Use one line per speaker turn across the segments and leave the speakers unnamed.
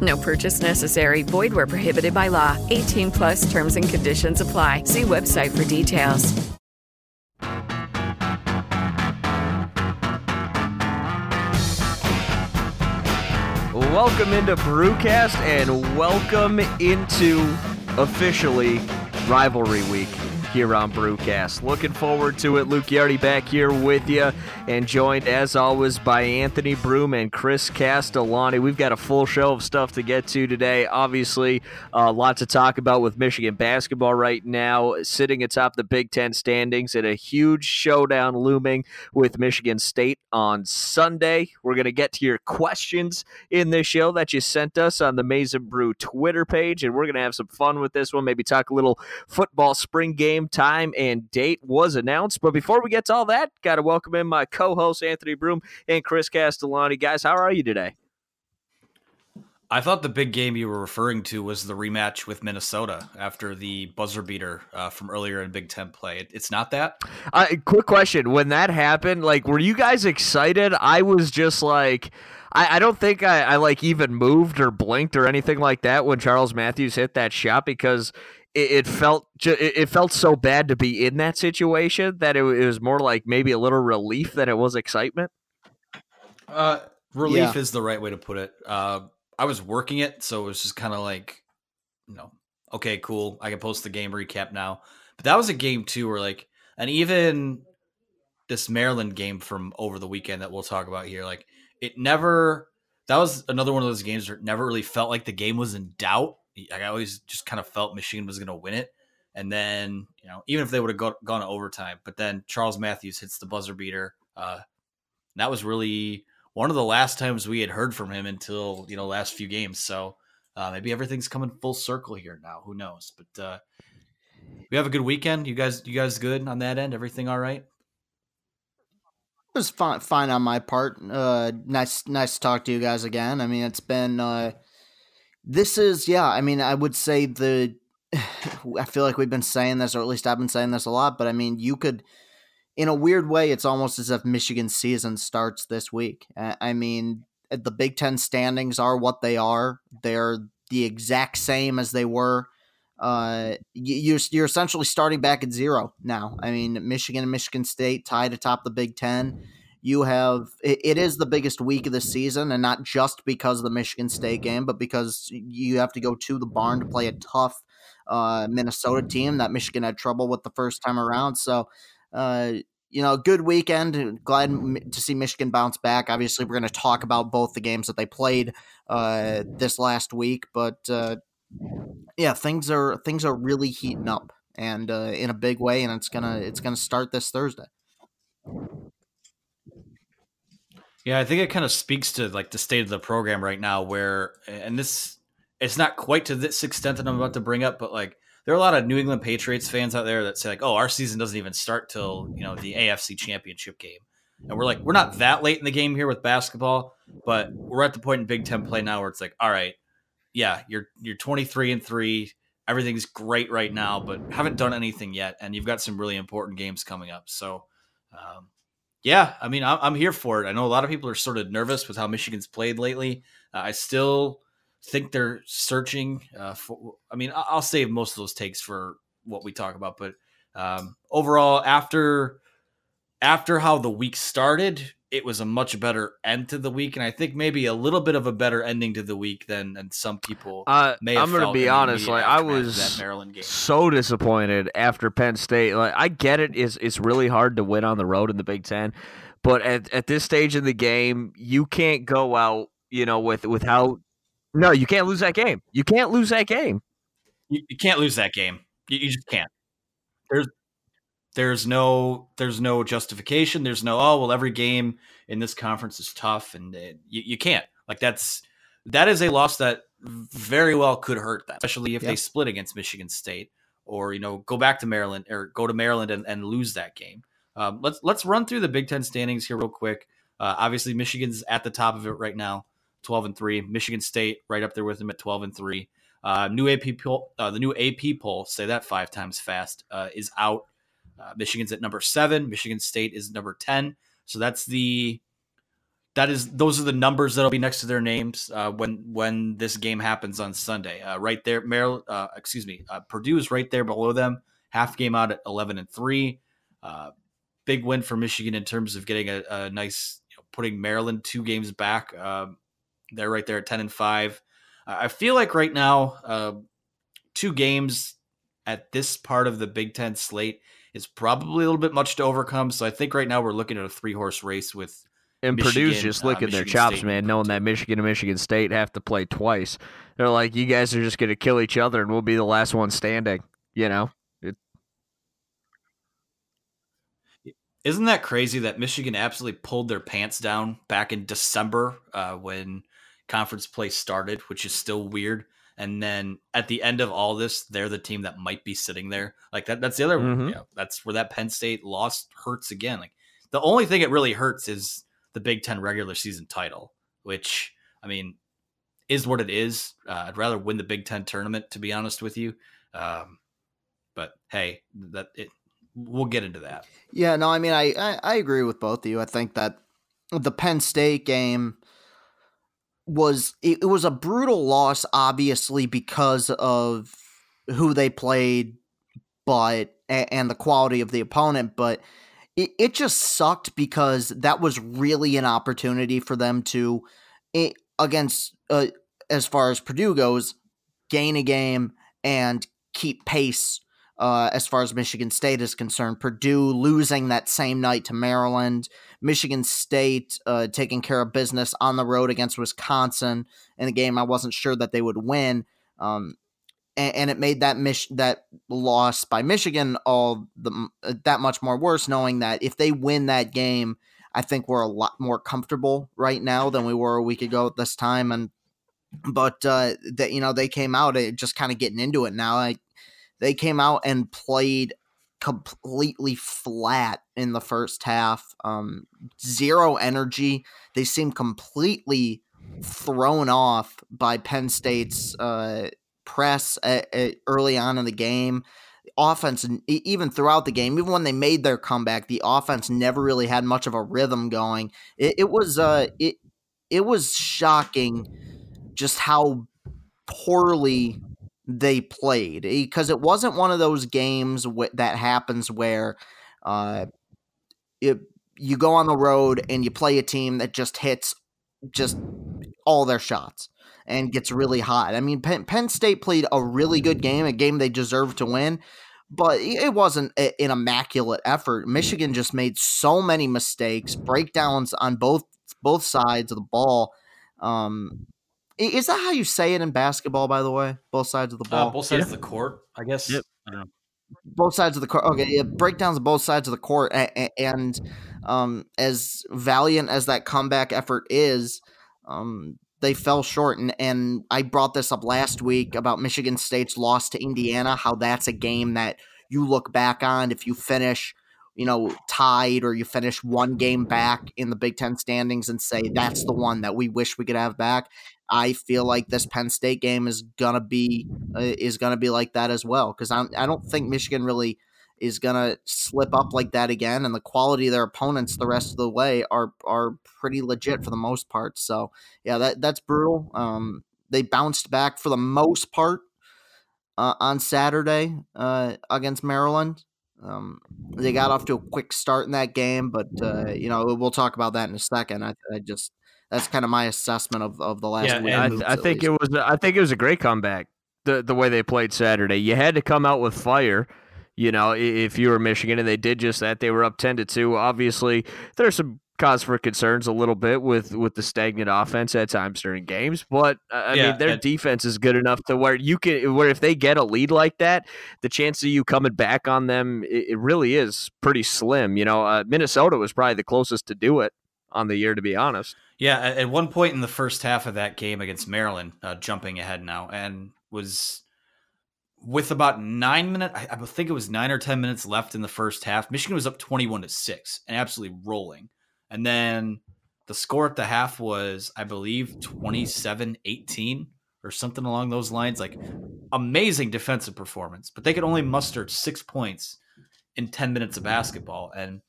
No purchase necessary. Void where prohibited by law. 18 plus terms and conditions apply. See website for details.
Welcome into Brewcast and welcome into officially rivalry week here on Brewcast. Looking forward to it. Luke Yardy back here with you and joined as always by Anthony Broome and Chris Castellani. We've got a full show of stuff to get to today. Obviously, a lot to talk about with Michigan basketball right now, sitting atop the Big Ten standings and a huge showdown looming with Michigan State on Sunday. We're going to get to your questions in this show that you sent us on the Maize n Brew Twitter page, and we're going to have some fun with this one. Maybe talk a little football spring game time and date was announced. But before we get to all that, got to welcome in my co-host Anthony Broome and Chris Castellani. Guys, how are you today?
I thought the big game you were referring to was the rematch with Minnesota after the buzzer beater uh, from earlier in Big Ten play. It, it's not that.
Uh, quick question: When that happened, like, were you guys excited? I was just like. I, I don't think I, I like even moved or blinked or anything like that when Charles Matthews hit that shot because it, it felt ju- it it felt so bad to be in that situation that it, it was more like maybe a little relief than it was excitement.
Uh, relief
Yeah.
is the right way to put it. Uh, I was working it, so it was just kind of like, you know, okay, cool. I can post the game recap now. But that was a game too, where like, and even this Maryland game from over the weekend that we'll talk about here, like, it never. That was another one of those games where it never really felt like the game was in doubt. I always just kind of felt Michigan was going to win it. And then, you know, even if they would have go, gone to overtime, but then Charles Matthews hits the buzzer beater. Uh, that was really one of the last times we had heard from him until you know last few games. So uh, maybe everything's coming full circle here now. Who knows? But uh, we have a good weekend. You guys, you guys, good on that end. Everything all right?
It was fine, fine on my part. Uh, nice, nice to talk to you guys again. I mean, it's been. Uh, this is, yeah. I mean, I would say the. I feel like we've been saying this, or at least I've been saying this a lot. But I mean, you could, in a weird way, it's almost as if Michigan's season starts this week. I mean, the Big Ten standings are what they are. They're the exact same as they were uh, you're you're essentially starting back at zero now. I mean, Michigan and Michigan State tied atop the Big Ten. You have it, is the biggest week of the season, and not just because of the Michigan State game, but because you have to go to the barn to play a tough uh, Minnesota team that Michigan had trouble with the first time around. So. Uh, you know, good weekend. Glad to see Michigan bounce back. Obviously, we're going to talk about both the games that they played uh, this last week, but uh, yeah, things are things are really heating up and uh, in a big way, and it's gonna it's gonna start this Thursday.
Yeah, I think it kind of speaks to like the state of the program right now, where and this it's not quite to this extent that I'm about to bring up, but like there are a lot of New England Patriots fans out there that say like, "Oh, our season doesn't even start till you know the AFC Championship game," and we're like, we're not that late in the game here with basketball, but we're at the point in Big Ten play now where it's like, all right, yeah, you're you're 23 and three, everything's great right now, but haven't done anything yet, and you've got some really important games coming up, so. Um, yeah, I mean, I'm here for it. I know a lot of people are sort of nervous with how Michigan's played lately. Uh, I still think they're searching uh, for. I mean, I'll save most of those takes for what we talk about, but um, overall, after after how the week started, it was a much better end to the week, and I think maybe a little bit of a better ending to the week than, than some people
uh,
may have.
I'm going to be honest, like I was
that Maryland game.
so disappointed after Penn State. Like I get it, is it's really hard to win on the road in the Big Ten, but at, at this stage in the game, you can't go out, you know, with without. No, you can't lose that game. You can't lose that game.
You, you can't lose that game. You, you just can't. There's there's no there's no justification. There's no oh well every game in this conference is tough and uh, you, you can't. Like that's that is a loss that very well could hurt them especially if they split against michigan state or you know go back to maryland or go to maryland and, and lose that game. Um, let's let's run through the big ten standings here real quick. Uh, obviously michigan's at the top of it right now 12 and 3 michigan state right up there with them at 12 and 3 uh, new ap poll uh, the new ap poll say that five times fast uh, is out uh, Michigan's at number seven. Michigan State is number ten. So that's the that is those are the numbers that'll be next to their names uh, when when this game happens on Sunday. Uh, right there, Maryland. Uh, excuse me, uh, Purdue is right there below them. Half game out at eleven and three. Uh, big win for Michigan in terms of getting a, a nice you know, putting Maryland two games back. Um, they're right there at ten and five. I feel like right now, two games at this part of the Big Ten slate is probably a little bit much to overcome. So I think right now we're looking at a three horse race with.
And
Michigan,
Purdue's just licking
uh,
their chops,
State
man, knowing that Michigan and Michigan State have to play twice. They're like, you guys are just going to kill each other, and we'll be the last one standing. You know,
Isn't that crazy that Michigan absolutely pulled their pants down back in December uh, when conference play started, which is still weird. And then at the end of all this, they're the team that might be sitting there. Like that. That's the other.
Mhm.
You know, that's where that Penn State loss hurts again. Like the only thing it really hurts is the Big Ten regular season title, which I mean is what it is. Uh, I'd rather win the Big Ten tournament, to be honest with you. Um, but hey, that it. We'll get into that.
Yeah, no, I mean, I, I, I agree with both of you. I think that the Penn State game was it, it was a brutal loss, obviously because of who they played, but and the quality of the opponent. But it, it just sucked because that was really an opportunity for them to, i against uh, as far as Purdue goes, gain a game and keep pace uh, as far as Michigan State is concerned. Purdue losing that same night to Maryland. Michigan State uh, taking care of business on the road against Wisconsin in a game I wasn't sure that they would win. Um, and, it made that Mich- that loss by Michigan all the uh, that much more worse, knowing that if they win that game, I think we're a lot more comfortable right now than we were a week ago at this time. And but uh, that you know they came out uh, just kind of getting into it now. Like they came out and played completely flat in the first half. Um, zero energy. They seemed completely thrown off by Penn State's uh, press uh, uh, early on in the game. Offense, even throughout the game, even when they made their comeback, the offense never really had much of a rhythm going. It, it was uh, it it was shocking just how poorly they played because it wasn't one of those games wh- that happens where uh, it, you go on the road and you play a team that just hits just all their shots and gets really hot. I mean, Penn, Penn State played a really good game, a game they deserved to win, but it wasn't a, an immaculate effort. Michigan just made so many mistakes, breakdowns on both both sides of the ball. Um, is that how you say it in basketball? By the way, both sides of the ball,
uh, both sides yeah. of the court. I guess. Yep. I don't know.
Both sides of the court. Okay, yeah, breakdowns of both sides of the court, and, and um, as valiant as that comeback effort is, um, they fell short. And, and I brought this up last week about Michigan State's loss to Indiana, how that's a game that you look back on if you finish, you know, tied or you finish one game back in the Big Ten standings and say that's the one that we wish we could have back. I feel like this Penn State game is gonna be uh, is gonna be like that as well because I I don't think Michigan really is gonna slip up like that again, and the quality of their opponents the rest of the way are are pretty legit for the most part. So yeah, that that's brutal. Um, they bounced back for the most part uh, on Saturday uh, against Maryland. Um, they got off to a quick start in that game, but uh, you know we'll talk about that in a second. I, I just that's kind of my assessment of, of the last
yeah,
week.
I, I think least. it was I think it was a great comeback. The the way they played Saturday, you had to come out with fire. You know, if you were Michigan, and they did just that, they were up ten to two. Obviously, there's some cause for concerns a little bit with with the stagnant offense at times during games. But I yeah, mean, their defense is good enough to where you can where if they get a lead like that, the chance of you coming back on them it, it really is pretty slim. You know, uh, Minnesota was probably the closest to do it on the year, to be honest.
Yeah, at one point in the first half of that game against Maryland, uh, jumping ahead now, and was with about nine minutes, I, I think it was nine or ten minutes left in the first half. Michigan was up twenty-one to six and absolutely rolling. And then the score at the half was, I believe, 27-18 or something along those lines. Like amazing defensive performance, but they could only muster six points in ten minutes of basketball and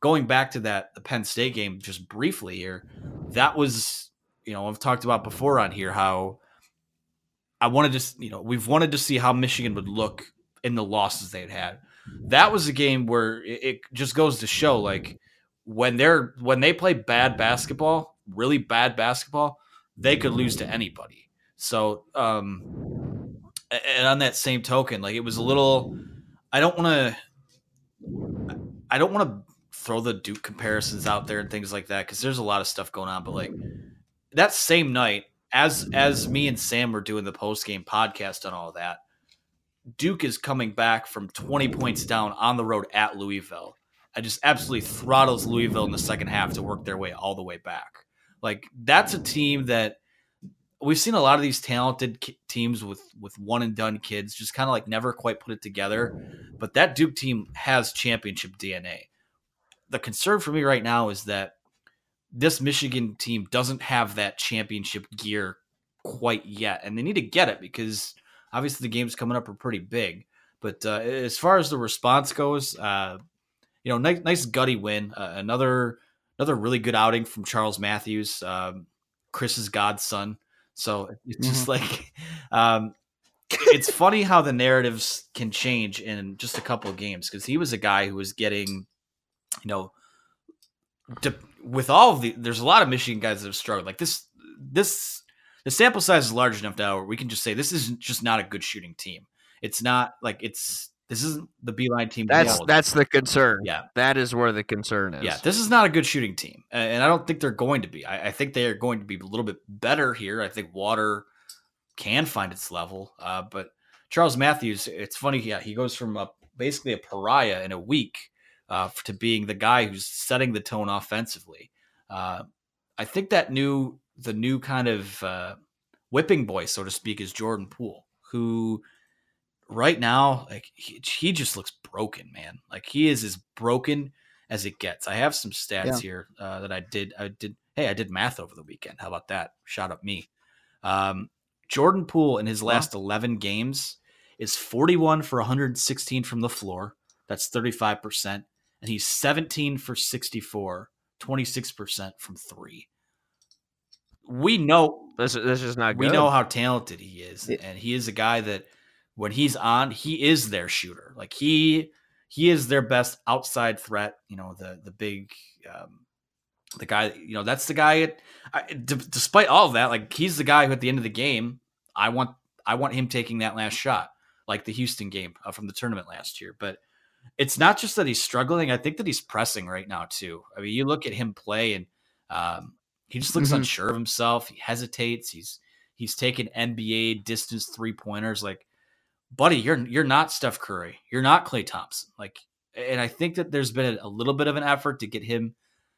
going back to that the Penn State game just briefly here, that was you know I've talked about before on here how I wanted to just, you know we've wanted to see how Michigan would look in the losses they had. That was a game where it, just goes to show like when they're when they play bad basketball, really bad basketball, they could lose to anybody. So um and on that same token, like it was a little I don't want to I don't want to throw the Duke comparisons out there and things like that because there's a lot of stuff going on. But like that same night, as as me and Sam were doing the post game podcast on all that, Duke is coming back from 20 points down on the road at Louisville. I just absolutely throttles Louisville in the second half to work their way all the way back. Like that's a team that we've seen a lot of these talented teams with with one and done kids just kind of like never quite put it together. But that Duke team has championship DNA the concern for me right now is that this Michigan team doesn't have that championship gear quite yet, and they need to get it because obviously the games coming up are pretty big. But uh, as far as the response goes, uh, you know, nice, nice gutty win. Uh, another another really good outing from Charles Matthews, um, Chris's godson. So it's just mm-hmm. like, um, it's funny how the narratives can change in just a couple of games because he was a guy who was getting you know, to, with all of the, there's a lot of Michigan guys that have struggled. Like this, this, the sample size is large enough now where we can just say this is just not a good shooting team. It's not like it's this isn't the Beilein team.
That's that's the concern. Yeah, that is where the concern is.
Yeah, this is not a good shooting team, and I don't think they're going to be. I, I think they are going to be a little bit better here. I think Water can find its level, uh, but Charles Matthews, it's funny. Yeah, he goes from a, basically a pariah in a week uh, to being the guy who's setting the tone offensively. Uh, I think that new the new kind of uh, whipping boy, so to speak, is Jordan Poole, who right now like he, he, just looks broken, man. Like he is as broken as it gets. I have some stats yeah. here uh, that I did. I did. Hey, I did math over the weekend. How about that? Shot up me. Um, Jordan Poole in his last 11 games is 41 for 116 from the floor. That's 35% and he's 17 for 64, 26% from three. We know
this, this is not good.
We know how talented he is. And he is a guy that when he's on, he is their shooter. Like he he is their best outside threat. You know, the the big um, the guy, you know, that's the guy. At, I, d- despite all of that, like he's the guy who at the end of the game, I want I want him taking that last shot. like the Houston game uh, from the tournament last year. But it's not just that he's struggling. I think that he's pressing right now too. I mean, you look at him play and um, he just looks
Mhm.
unsure of himself. He hesitates. He's he's taking NBA distance three pointers. Like, buddy, you're you're not Steph Curry. You're not Klay Thompson. Like, and I think that there's been a little bit of an effort to get him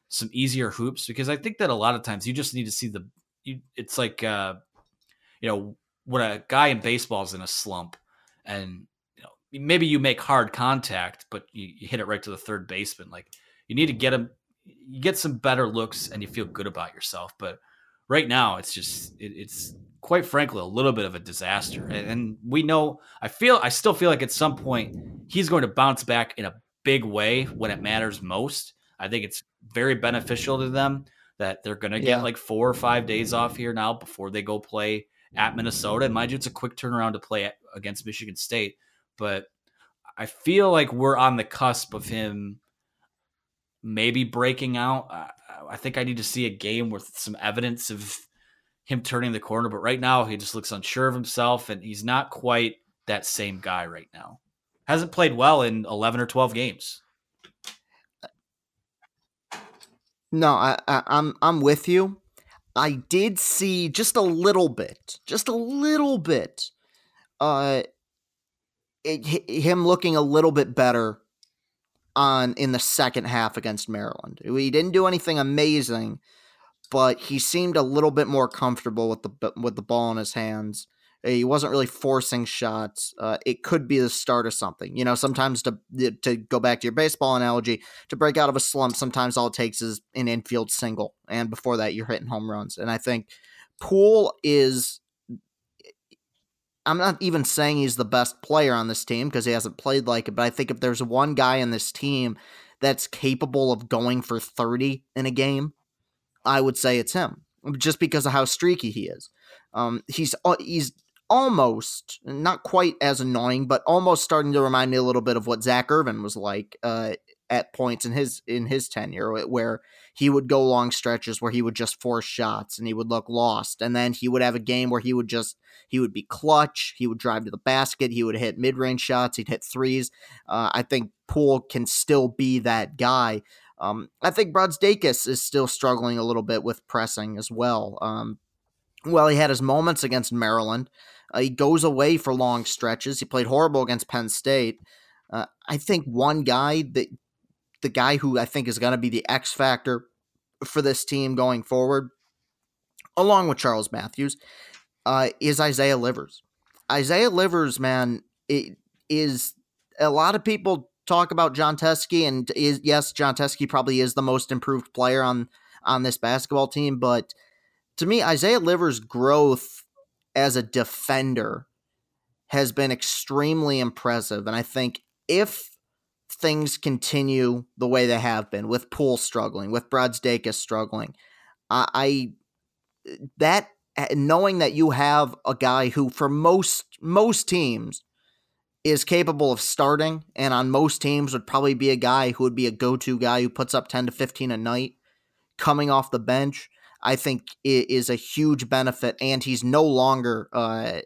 some easier hoops because I think that a lot of times you just need to see the. You, it's like, uh, you know, when a guy in baseball is in a slump, and maybe you make hard contact, but you, you hit it right to the third baseman. Like you need to get him, you get some better looks, and you feel good about yourself. But right now, it's just it, it's quite frankly a little bit of a disaster. And, and we know, I feel, I still feel like at some point he's going to bounce back in a big way when it matters most. I think it's very beneficial to them that they're going to get
Yeah.
like four or five days off here now before they go play at Minnesota. And mind you, it's a quick turnaround to play at, against Michigan State, but I feel like we're on the cusp of him maybe breaking out. I, I think I need to see a game with some evidence of him turning the corner, but right now he just looks unsure of himself and he's not quite that same guy right now. Hasn't played well in 11 or 12 games.
No, I, I I'm I'm with you. I did see just a little bit, just a little bit, uh, it, him looking a little bit better on in the second half against Maryland. He didn't do anything amazing, but he seemed a little bit more comfortable with the with the ball in his hands. He wasn't really forcing shots. Uh, it could be the start of something. You know, sometimes to to go back to your baseball analogy, to break out of a slump, sometimes all it takes is an infield single, and before that, you're hitting home runs. And I think Poole is. I'm not even saying he's the best player on this team because he hasn't played like it, but I think if there's one guy in this team that's capable of going for 30 in a game, I would say it's him, just because of how streaky he is. Um, he's he's almost not quite as annoying, but almost starting to remind me a little bit of what Zak Irvin was like uh, at points in his in his tenure, where he would go long stretches where he would just force shots and he would look lost, and then he would have a game where he would just he would be clutch, he would drive to the basket, he would hit mid range shots, he'd hit threes. Uh, I think Poole can still be that guy. Um, I think Brazdeikis is still struggling a little bit with pressing as well. Um, well, he had his moments against Maryland. Uh, he goes away for long stretches. He played horrible against Penn State. Uh, I think one guy that the guy who I think is going to be the X factor for this team going forward, along with Charles Matthews, uh, is Isaiah Livers. Isaiah Livers, man, it is a lot of people talk about Jon Teske, and is yes, Jon Teske probably is the most improved player on on this basketball team, but to me, Isaiah Livers' growth as a defender has been extremely impressive. And I think if things continue the way they have been, with Poole struggling, with Brazdeikis struggling, I, I that knowing that you have a guy who, for most most teams, is capable of starting, and on most teams would probably be a guy who would be a go-to guy who puts up ten to fifteen a night, coming off the bench. I think is a huge benefit, and he's no longer. Uh,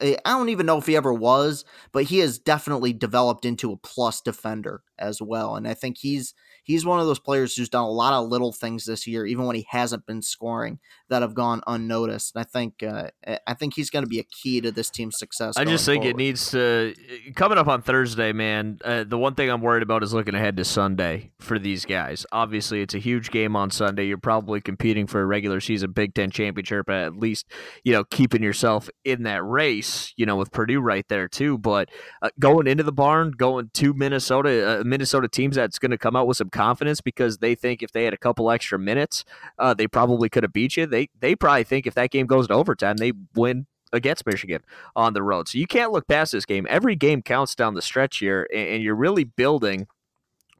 I don't even know if he ever was, but he has definitely developed into a plus defender as well. And I think he's he's one of those players who's done a lot of little things this year, even when he hasn't been scoring, that have gone unnoticed. And I think uh, I think he's going to be a key to this team's success.
I just think it needs to coming up on Thursday, man. Uh, the one thing I'm worried about is looking ahead to Sunday for these guys. Obviously, it's a huge game on Sunday. You're probably competing for a regular season Big Ten championship, but at least you know keeping yourself in that race. You know, with Purdue right there too. But uh, going into the barn, going to Minnesota, uh, Minnesota teams that's going to come out with some confidence because they think if they had a couple extra minutes, uh, they probably could have beat you. They they probably think if that game goes to overtime, they win against Michigan on the road. So you can't look past this game. Every game counts down the stretch here, and, and you're really building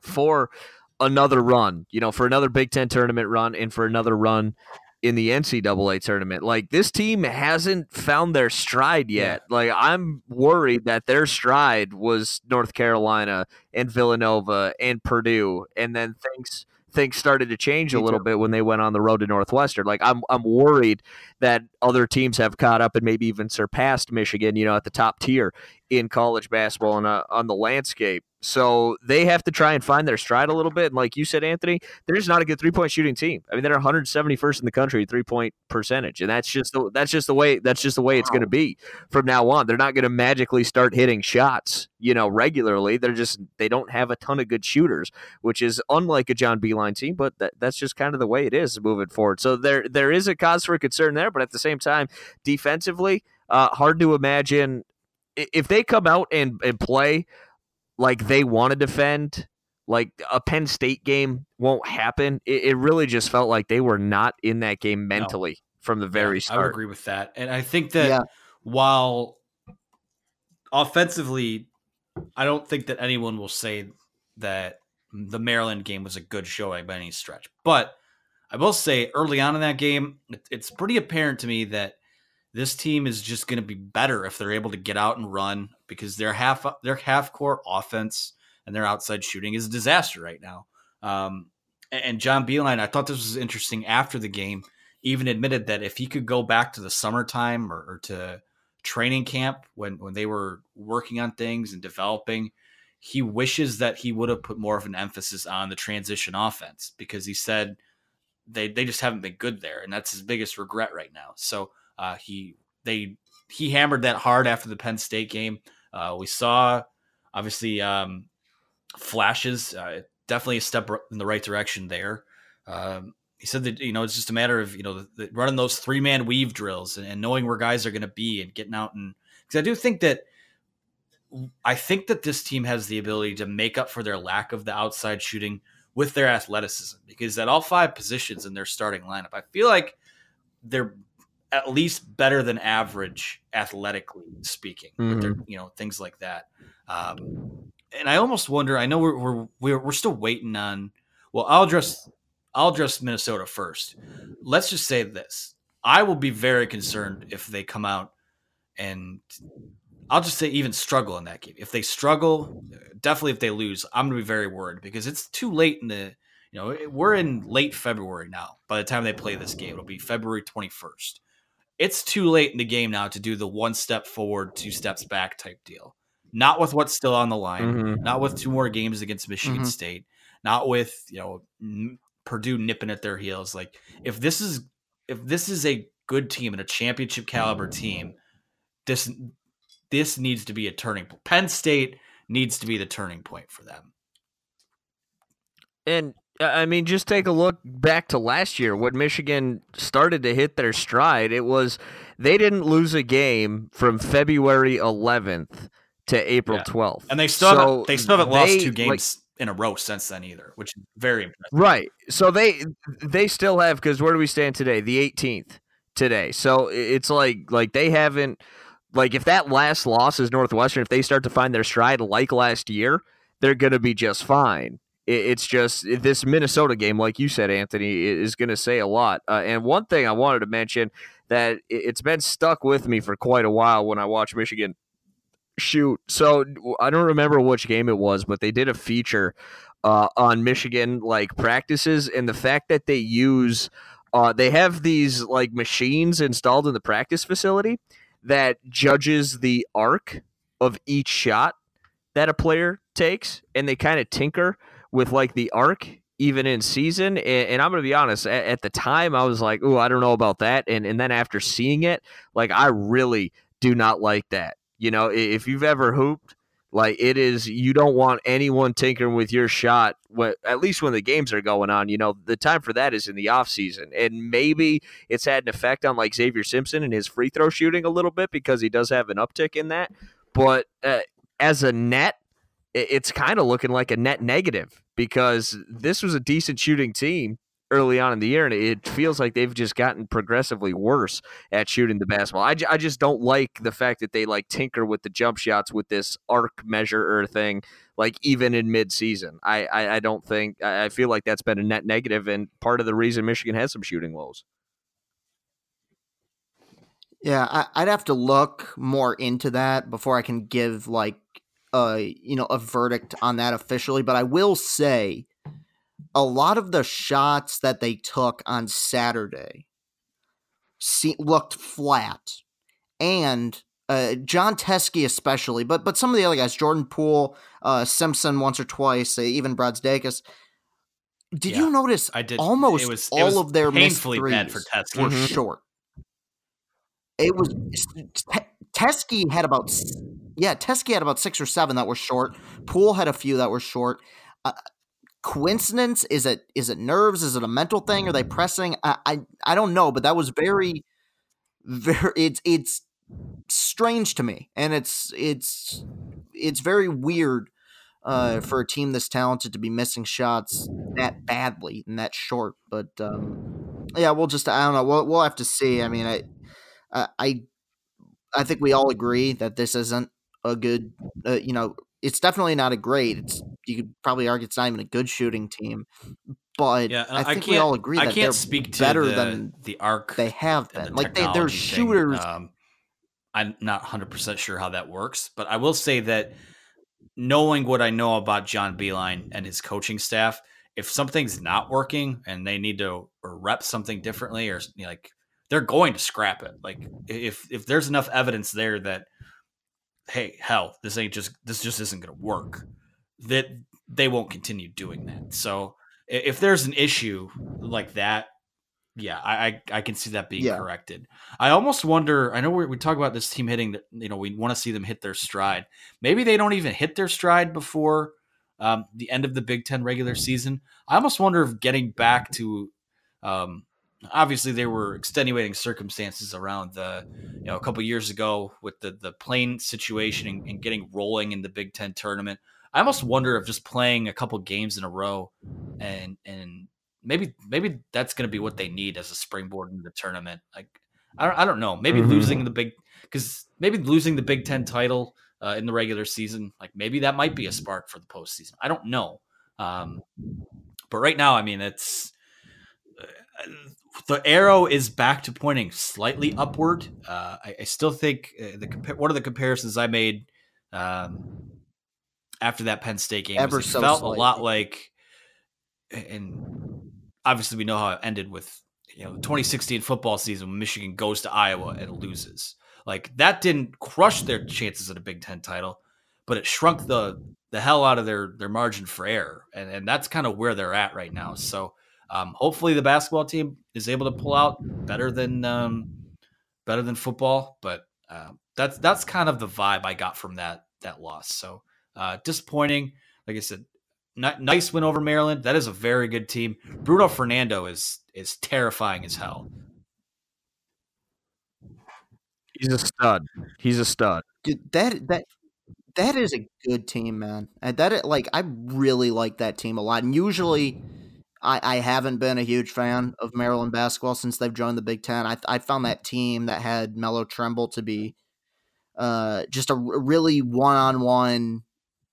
for another run, you know, for another Big Ten tournament run and for another run in the NCAA tournament. Like this team hasn't found their stride yet. Like I'm worried that their stride was North Carolina and Villanova and Purdue, and then things things started to change a little bit when they went on the road to Northwestern. Like I'm I'm worried that other teams have caught up and maybe even surpassed Michigan, you know, at the top tier in college basketball and uh, on the landscape. So they have to try and find their stride a little bit. And like you said, Anthony, they're just not a good three point shooting team. I mean, they're 171st in the country three point percentage, and that's just the, that's just the way that's just the way it's going to be from now on. They're not going to magically start hitting shots, you know, regularly. They're just they don't have a ton of good shooters, which is unlike a John Beilein team. But that, that's just kind of the way it is moving forward. So there there is a cause for concern there, but at the same time, defensively, uh, hard to imagine if they come out and, and play like they want to defend, like a Penn State game won't happen. It, it, really just felt like they were not in that game mentally no. from the very yeah, start.
I would agree with that. And I think that yeah. while offensively, I don't think that anyone will say that the Maryland game was a good showing by any stretch. But I will say early on in that game, it's pretty apparent to me that this team is just going to be better if they're able to get out and run because their half their half court offense and their outside shooting is a disaster right now. Um, and John Beilein, I thought this was interesting after the game, even admitted that if he could go back to the summertime or, or to training camp when when they were working on things and developing, he wishes that he would have put more of an emphasis on the transition offense because he said they they just haven't been good there, and that's his biggest regret right now. So uh, he they he hammered that hard after the Penn State game. Uh, we saw obviously um, flashes, uh, definitely a step in the right direction there. Um, he said that you know it's just a matter of you know the, the, running those three man weave drills and, and, knowing where guys are going to be and getting out and because I do think that I think that this team has the ability to make up for their lack of the outside shooting with their athleticism because at all five positions in their starting lineup, I feel like they're at least better than average athletically speaking. Mm-hmm. you know things like that. Um, and I almost wonder. I know we're, we're we're we're still waiting on. Well, I'll address I'll address Minnesota first. Let's just say this: I will be very concerned if they come out and I'll just say even struggle in that game. If they struggle, definitely if they lose, I'm going to be very worried because it's too late in the. You know, we're in late February now. By the time they play this game, it'll be February 21st it's too late in the game now to do the one step forward, two steps back type deal. Not with what's still on the line, mm-hmm. not with two more games against Michigan mm-hmm. State, not with, you know, Purdue nipping at their heels. Like if this is if this is a good team and a championship caliber team, this this needs to be a turning point. Penn State needs to be the turning point for them.
And I mean, just take a look back to last year when Michigan started to hit their stride. It was they didn't lose a game from February 11th to April yeah. 12th,
and they still so haven't, they still haven't they, lost two games like, in a row since then either, which is very impressive.
Right. So they they still have because where do we stand today? The 18th today. So it's like like they haven't like if that last loss is Northwestern, if they start to find their stride like last year, they're going to be just fine it's just this Minnesota game, like you said, Anthony, is going to say a lot. Uh, and one thing I wanted to mention that it's been stuck with me for quite a while when I watch Michigan shoot. So I don't remember which game it was, but they did a feature uh, on Michigan like practices and the fact that they use uh, they have these like machines installed in the practice facility that judges the arc of each shot that a player takes, and they kind of tinker with like the arc even in season. And, and I'm going to be honest, at, at, the time I was like, oh, I don't know about that. And, and then after seeing it, like I really do not like that. You know, if you've ever hooped, like it is, you don't want anyone tinkering with your shot. What at least when the games are going on, you know, the time for that is in the off season, and maybe it's had an effect on like Xavier Simpson and his free throw shooting a little bit because he does have an uptick in that. But uh, as a net, it's kind of looking like a net negative because this was a decent shooting team early on in the year, and it feels like they've just gotten progressively worse at shooting the basketball. I, I just don't like the fact that they like tinker with the jump shots with this arc measurer thing, like even in midseason. I, I, I don't think I feel like that's been a net negative and part of the reason Michigan has some shooting woes.
Yeah, I, I'd have to look more into that before I can give like a you know a verdict on that officially, but I will say a lot of the shots that they took on Saturday see, looked flat, and uh, Jon Teske especially, but but some of the other guys, Jordan Poole, uh, Simpson once or twice, uh, even Brazdeikis. Did
Yeah,
you notice?
I did.
almost
it was,
all
it was
of their missed
painfully bad for
threes
Teske.
were short. It was Teske had about s- yeah, Teske had about six or seven that were short. Poole had a few that were short. Uh, coincidence? Is it is it nerves? Is it a mental thing? Are they pressing? I I, I don't know, but that was very very it's it's strange to me, and it's it's it's very weird uh, for a team this talented to be missing shots that badly and that short. But um, yeah, we'll just I don't know. We'll we'll have to see. I mean, I I, I think we all agree that this isn't a good. Uh, you know, it's definitely not a great. It's you could probably argue it's not even a good shooting team. But
Yeah,
I
I,
think
can't.
we all agree
I can't
they're
speak to
better
the,
than
the arc
they have been.
the
Like they, they're shooters.
Um, I'm not 100 percent sure how that works, but I will say that knowing what I know about John Beilein and his coaching staff, if something's not working and they need to rep something differently, or you know, like they're going to scrap it. Like if if there's enough evidence there that hey, hell, this ain't just this just isn't going to work, that they won't continue doing that. So if there's an issue like that, yeah, I I, I can see that being
Yeah.
corrected. I almost wonder. I know we, talk about this team hitting. the- You know, we want to see them hit their stride. Maybe they don't even hit their stride before um, the end of the Big Ten regular season. I almost wonder if getting back to, um, obviously there were extenuating circumstances around the, you know, a couple years ago with the the plane situation and, and getting rolling in the Big Ten tournament. I almost wonder if just playing a couple games in a row and and maybe maybe that's going to be what they need as a springboard into the tournament. Like I don't, I don't know. Maybe
Mhm.
losing the big because maybe losing the Big Ten title uh, in the regular season, like maybe that might be a spark for the postseason. I don't know. Um, but right now, I mean, it's uh, the arrow is back to pointing slightly upward. Uh, I, I still think uh, the compa- one of the comparisons I made um, after that Penn State game
Ever so
felt
slightly.
a lot like, and obviously we know how it ended with you know the 2016 football season when Michigan goes to Iowa and loses. Like that didn't crush their chances at a Big Ten title, but it shrunk the the hell out of their their margin for error, and and that's kind of where they're at right now. So um, hopefully the basketball team is able to pull out better than um, better than football, but uh, that's that's kind of the vibe I got from that that loss. So uh, disappointing. Like I said, ni- nice win over Maryland. That is a very good team. Bruno Fernando is is terrifying as hell.
He's a stud. He's a stud.
Dude, that that that is a good team, man. And that like I really like that team a lot. And usually, I I haven't been a huge fan of Maryland basketball since they've joined the Big Ten. I I found that team that had Melo Trimble to be uh just a r- really one on one,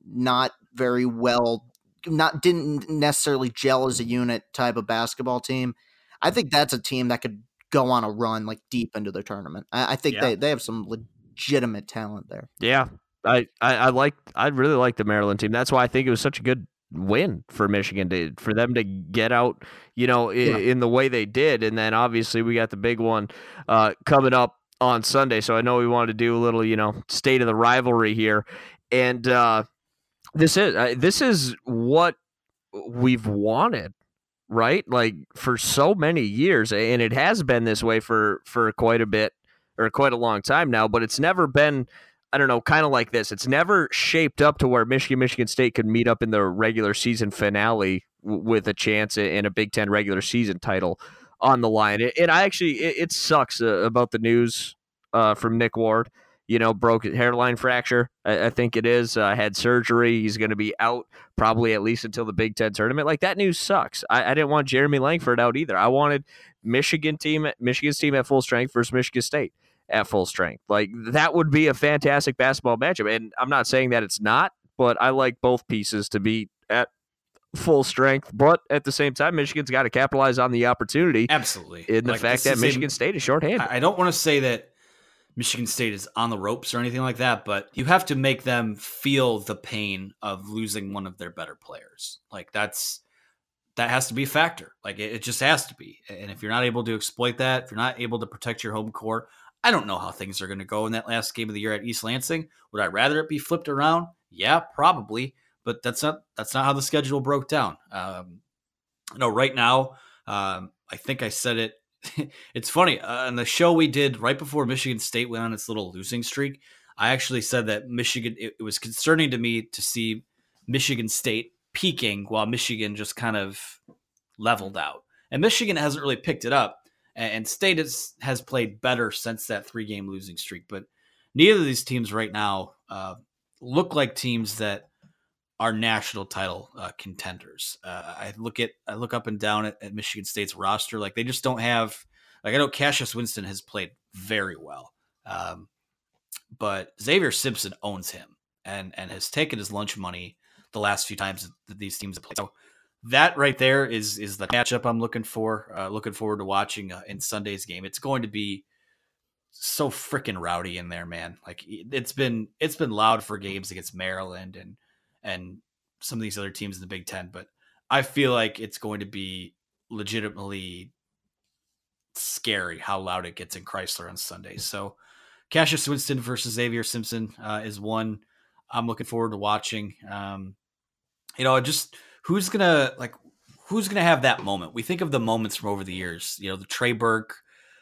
not very well, not didn't necessarily gel as a unit type of basketball team. I think that's a team that could go on a run like deep into the tournament. I, I think
Yeah.
they they have some legitimate talent there.
Yeah, I, I, I like I really like the Maryland team. That's why I think it was such a good win for Michigan to for them to get out, you know, in,
Yeah.
in the way they did, and then obviously we got the big one uh, coming up on Sunday. So I know we wanted to do a little, you know, state of the rivalry here, and uh, this is uh, this is what we've wanted right like for so many years and it has been this way for for quite a bit or quite a long time now but it's never been i don't know kind of like this it's never shaped up to where michigan michigan state could meet up in the regular season finale w- with a chance in a big 10 regular season title on the line and and i actually it, it sucks uh, about the news uh, from nick ward you know broke hairline fracture i, I think it is uh, had surgery he's going to be out probably at least until the Big Ten tournament. Like that news sucks. I, I didn't want Jeremy Langford out either. I wanted Michigan team, Michigan's team at full strength versus Michigan State at full strength. Like that would be a fantastic basketball matchup. And I'm not saying that it's not, but I like both pieces to be at full strength. But at the same time, Michigan's got to capitalize on the opportunity
Absolutely.
in the
Like,
fact that
is a-
Michigan State is shorthanded.
I I don't want to say that Michigan State is on the ropes or anything like that, but you have to make them feel the pain of losing one of their better players. Like that's that has to be a factor. Like it, it just has to be. And if you're not able to exploit that, if you're not able to protect your home court, I don't know how things are going to go in that last game of the year at East Lansing. Would I rather it be flipped around? Yeah, probably. But that's not that's not how the schedule broke down. Um, you know, right now, um, I think I said it. it's funny uh, on the show we did right before Michigan State went on its little losing streak. I actually said that Michigan. It, it was concerning to me to see Michigan State peaking while Michigan just kind of leveled out, and Michigan hasn't really picked it up and State has, played better since that three game losing streak. But neither of these teams right now uh, look like teams that are national title uh, contenders. Uh, I look at I look up and down at, at, Michigan State's roster, like they just don't have. Like I know Cassius Winston has played very well, um, but Xavier Simpson owns him and and has taken his lunch money the last few times that these teams have played. So that right there is is the matchup I'm looking for. Uh, looking forward to watching uh, in Sunday's game. It's going to be so freaking rowdy in there, man. Like it's been it's been loud for games against Maryland and and some of these other teams in the Big Ten, but I feel like it's going to be legitimately scary how loud it gets in Crisler on Sunday. So Cassius Winston versus Xavier Simpson uh, is one I'm looking forward to watching. Um, you know, I just who's gonna like who's gonna have that moment? We think of the moments from over the years. You know, the Trey Burke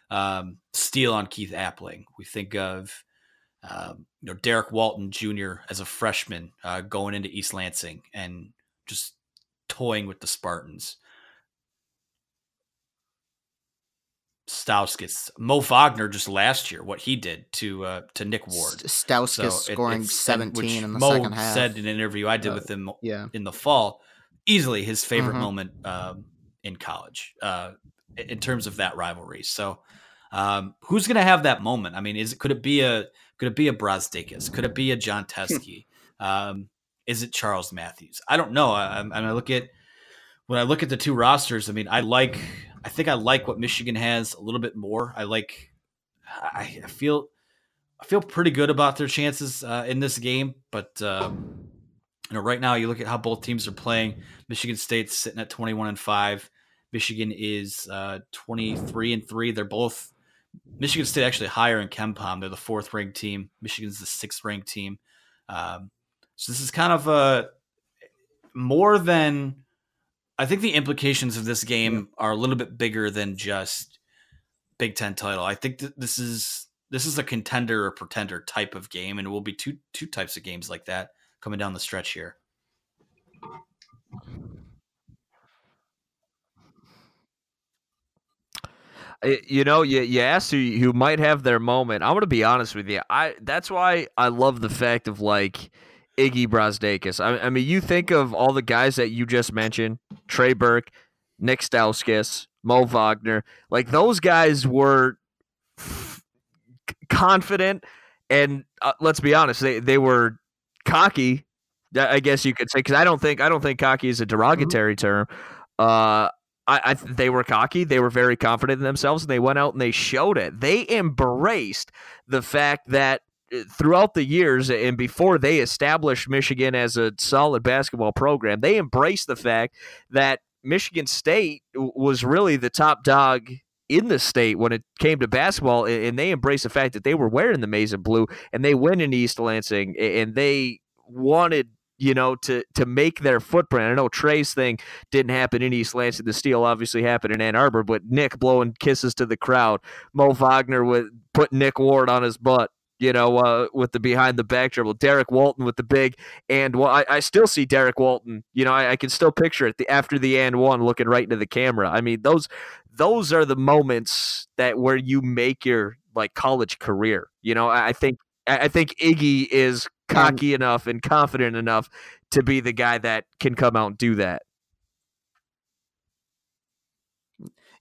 um, steal on Keith Appling. We think of um, you know Derrick Walton Jr. as a freshman uh, going into East Lansing and just toying with the Spartans. Stauskas, Mo Wagner just last year, what he did to uh, to Nick Ward.
Stauskas so scoring seventeen in the
Mo
second half.
Said in an interview I did uh, with him yeah. in the fall easily his favorite mm-hmm. moment um, in college uh, in terms of that rivalry. So, um, who's going to have that moment? I mean, is it could it be a could it be a Brazdeikis? Could it be a Jon Teske? um, is it Charles Matthews? I don't know. I, I, I look at when I look at the two rosters. I mean, I like. I think I like what Michigan has a little bit more. I like. I, I feel. I feel pretty good about their chances uh, in this game, but um, you know, right now you look at how both teams are playing. Michigan State's sitting at 21 and 5. Michigan is uh, 23 and 3. They're both Michigan State actually higher in KenPom. They're the fourth ranked team. Michigan's the sixth ranked team. Um, so this is kind of a more than I think the implications of this game are a little bit bigger than just Big Ten title. I think that this is this is a contender or pretender type of game, and it will be two two types of games like that coming down the stretch here.
You know, you, you asked who, who might have their moment. I'm going to be honest with you. I That's why I love the fact of like Iggy Brazdeikis. I, I mean, you think of all the guys that you just mentioned Trey Burke, Nick Stauskas, Mo Wagner. Like those guys were confident and uh, let's be honest, they, they were cocky, I guess you could say, because I don't think I don't think cocky is a mm-hmm. derogatory mm-hmm. term. Uh, I, I, they were cocky. They were very confident in themselves, and they went out and they showed it. They embraced the fact that uh, throughout the years and before they established Michigan as a solid basketball program, they embraced the fact that Michigan State was really the top dog in the state when it came to basketball, and they embraced the fact that they were wearing the maize and blue, and they went in East Lansing, and they wanted you know, to to make their footprint. I know Trey's thing didn't happen in East Lansing. The steal obviously happened in Ann Arbor, but Nick blowing kisses to the crowd, Mo Wagner with put Nick Ward on his butt. You know, uh, with the behind the back dribble, Derrick Walton with the big and well, I, I still see Derrick Walton. You know, I, I can still picture it the, after the and one, looking right into the camera. I mean, those those are the moments that where you make your like college career. You know, I think I think Iggy is cocky enough and confident enough to be the guy that can come out and do that.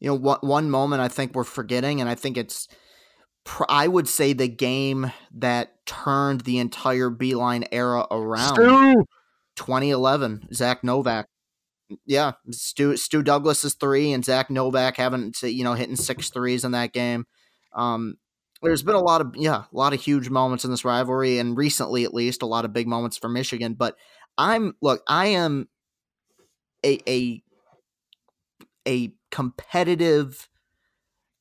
You know, one, one moment I think we're forgetting, and I think it's, I would say the game that turned the entire Beilein era around.
Stu!
2011, Zach Novak. Yeah, Stu Stu Douglas is three, and Zach Novak having to you know hitting six threes in that game. Um, there's been a lot of yeah, a lot of huge moments in this rivalry, and recently at least a lot of big moments for Michigan. But I'm look, I am a a a competitive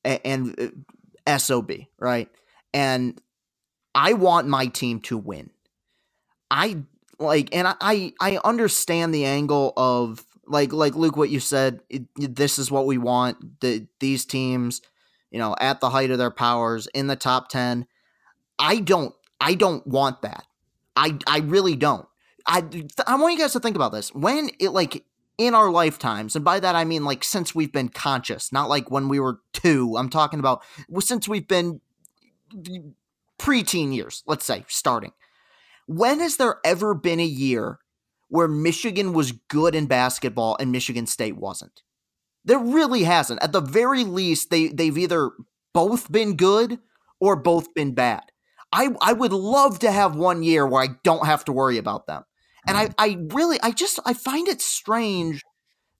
and uh, SOB, right? And I want my team to win. I like, and I I understand the angle of like like Luke, what you said. It, this is what we want. The these teams, you know, at the height of their powers in the top ten. I don't. I don't want that. I I really don't. I I want you guys to think about this. When it like in our lifetimes, and by that I mean like since we've been conscious, not like when we were two. I'm talking about since we've been preteen years, let's say, starting. When has there ever been a year where Michigan was good in basketball and Michigan State wasn't? There really hasn't. At the very least, they they've either both been good or both been bad. I I would love to have one year where I don't have to worry about them. And I mm. I really I just I find it strange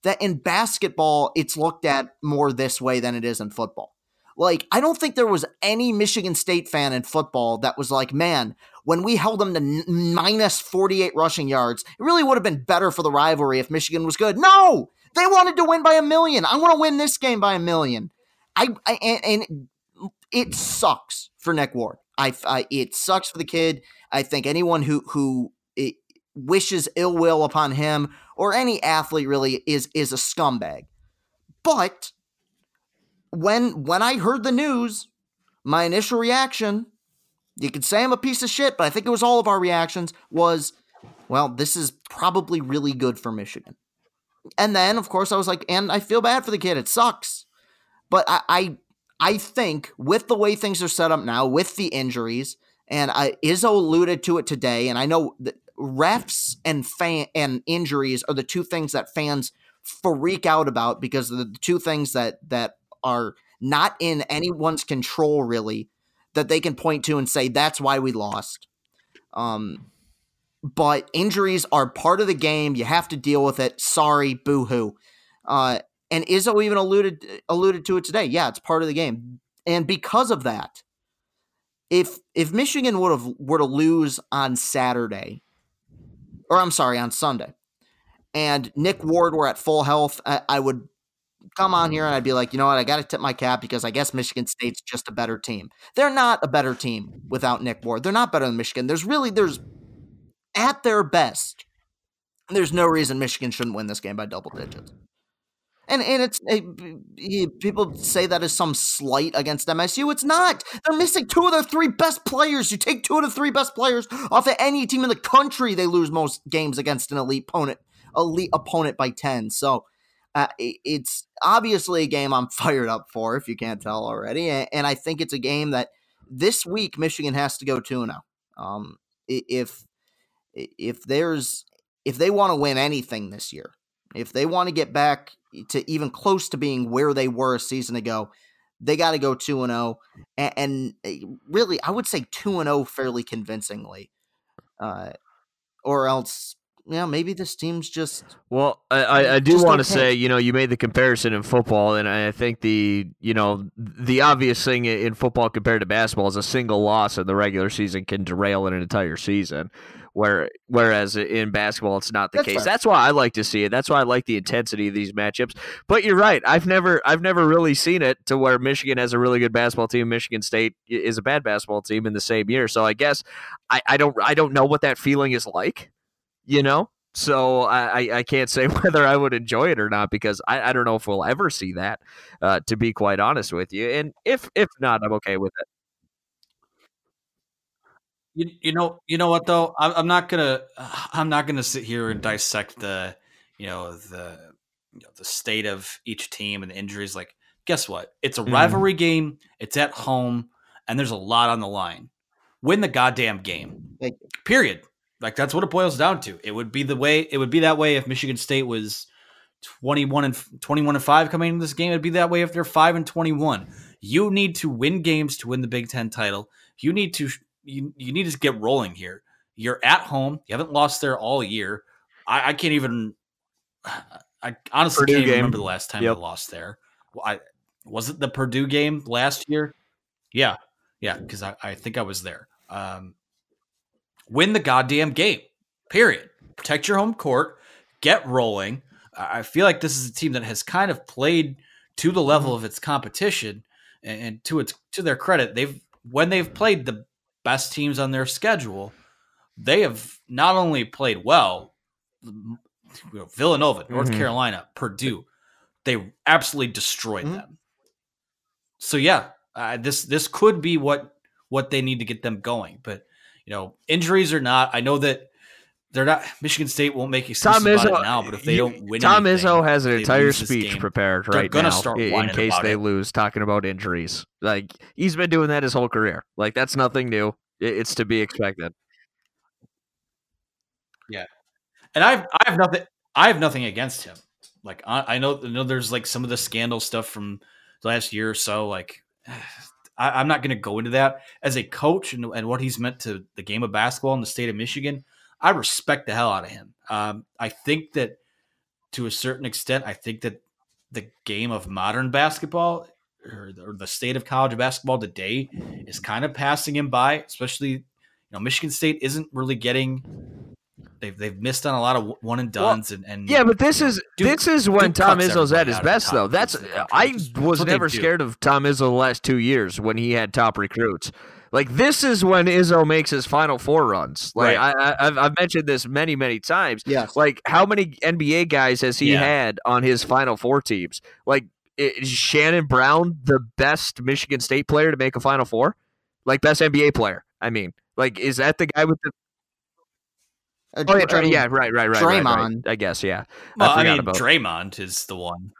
that in basketball it's looked at more this way than it is in football. Like, I don't think there was any Michigan State fan in football that was like, man, when we held them to n- minus 48 rushing yards, it really would have been better for the rivalry if Michigan was good. No, they wanted to win by a million. I want to win this game by a million. I, I and, and, it sucks for Nick Ward. I, I, it sucks for the kid. I think anyone who who it, wishes ill will upon him or any athlete really is is a scumbag. But when when I heard the news, my initial reaction, you could say I'm a piece of shit, but I think it was all of our reactions was, well, this is probably really good for Michigan. And then, of course, I was like, and I feel bad for the kid. It sucks. But I I, I think with the way things are set up now, with the injuries, and I, Izzo alluded to it today, and I know that refs and fan and injuries are the two things that fans freak out about because the two things that that are not in anyone's control really that they can point to and say that's why we lost. Um, but injuries are part of the game. You have to deal with it. Sorry, boo hoo. Uh, and Izzo even alluded alluded to it today. Yeah, it's part of the game. And because of that, if if Michigan would have were to lose on Saturday, or I'm sorry, on Sunday, and Nick Ward were at full health, I, I would come on here and I'd be like, you know what, I got to tip my cap because I guess Michigan State's just a better team. They're not a better team without Nick Ward. They're not better than Michigan. There's really there's at their best, there's no reason Michigan shouldn't win this game by double digits. And and it's it, people say that is some slight against MSU. It's not. They're missing two of their three best players. You take two of the three best players off of any team in the country, they lose most games against an elite opponent, elite opponent by ten. So uh, it's obviously a game I'm fired up for, if you can't tell already. And I think it's a game that this week Michigan has to go 2 0. Um, if if there's if they want to win anything this year, if they want to get back to even close to being where they were a season ago, they got to go 2 and 0 and eh, really I would say 2 and 0 fairly convincingly. Uh, or else yeah, maybe this team's just.
Well, I, I do want to say, you know, you made the comparison in football, and I think the, you know, the obvious thing in football compared to basketball is a single loss in the regular season can derail an entire season. Where, whereas in basketball, it's not the That's case. That's why I like to see it. That's why I like the intensity of these matchups. But you're right. I've never, I've never really seen it to where Michigan has a really good basketball team, Michigan State is a bad basketball team in the same year. So I guess I, I don't, I don't know what that feeling is like you know? So I, I can't say whether I would enjoy it or not because I, I don't know if we'll ever see that, uh, to be quite honest with you. And if if not, I'm okay with it.
You, you know you know what though I'm, I'm not gonna I'm not gonna sit here and dissect the you know the you know, the state of each team and the injuries. Like, guess what? It's a mm-hmm. rivalry mm. game. It's at home, and there's a lot on the line. Win the goddamn game. Period. Like that's what it boils down to. It would be the way it would be that way if Michigan State was 21 and 21 and 5 coming into this game. It'd be that way if they're 5 and 21. You need to win games to win the Big 10 title. You need to you, you need to get rolling here. You're at home. You haven't lost there all year. I, I can't even I honestly Purdue can't game. remember the last time yep. I lost there. I was it the Purdue game last year? Yeah. Yeah, because I, I think I was there. Um, win the goddamn game. Period. Protect your home court. Get rolling. I feel like this is a team that has kind of played to the level of its competition, and, to its to their credit, they've when they've played the best teams on their schedule, they have not only played well, you know, Villanova, North
Mhm.
Carolina, Purdue, they absolutely destroyed
Mhm.
them. So yeah, uh, this this could be what what they need to get them going. But you know, injuries or not, I know that they're not. Michigan State won't make excuses
Tom
about it now, but if they don't win,
Tom
anything,
Izzo has an entire speech
game,
prepared right now
start
in case they
it.
lose, talking about injuries. Like he's been doing that his whole career. Like that's nothing new. It's to be expected.
Yeah, and I've I have nothing I have nothing against him. Like I, I know I know there's like some of the scandal stuff from the last year or so. Like I, I'm not going to go into that as a coach and, and what he's meant to the game of basketball in the state of Michigan. I respect the hell out of him. Um, I think that to a certain extent, I think that the game of modern basketball or the, or the state of college basketball today is kind of passing him by. Especially, you know, Michigan State isn't really getting. They've they've missed on a lot of one and duns and, and
Yeah, but this
you know,
is
Duke-
this is when
Duke
Tom
cuts
Izzo's at his best, though. That's
teams in the country.
Uh,
I
was
that's what they
never scared of Tom Izzo the last two years when he had top recruits. Like this is when Izzo makes his Final Four runs. Like
Right.
I, I, I've I've mentioned this many many times.
Yeah.
Like how many NBA guys has he
Yeah.
had on his Final Four teams? Like is Shannon Brown the best Michigan State player to make a Final Four? Like best NBA player? I mean, like is that the guy with the?
Uh,
Oh yeah,
I mean,
yeah, right, right, right, right, right.
Draymond.
I guess yeah.
Well, I,
forgot
mean,
about-
Draymond is the one.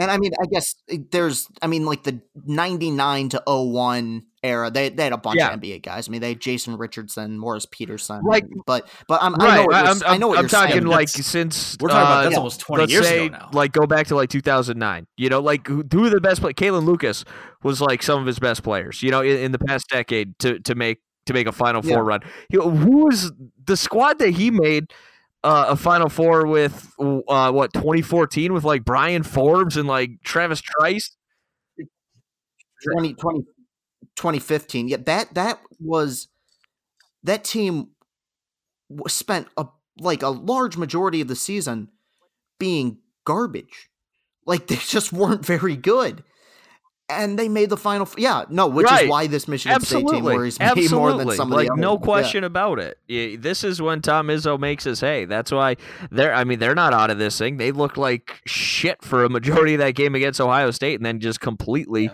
And I mean, I guess eh, there's, I mean, like the 99 to 01 era, they, they had a bunch
Yeah.
of NBA guys. I mean, they had Jason Richardson, Morris Peterson.
Like-
but, but I'm, I know what you're,
I'm,
I know what
I'm
you're
talking
saying.
like
That's-
since
We're talking about
uh,
that's
yeah.
almost twenty
let's
years
say,
ago now.
like go back to like 2009. You know, like who, who the best play? Kalin Lucas was like some of his best players. You know, in, in the past decade to to make to make a Final
Yeah.
Four run. You know, who was the squad that he made? Uh, a Final Four with uh, what 2014 with like Bryn Forbes and like Travis Trice.
20, 20 2015. Yeah, that, that was, that team spent a, like a large majority of the season being garbage. Like they just weren't very good. And they made the final. f- Yeah, no, which
Right.
is why this Michigan State team
Absolutely,
worries me
absolutely.
more than some of
like
the
no
other- yeah.
question about it. This is when Tom Izzo makes his hay. That's why they're. I mean, they're not out of this thing. They looked like shit for a majority of that game against Ohio State, and then just completely
Yeah.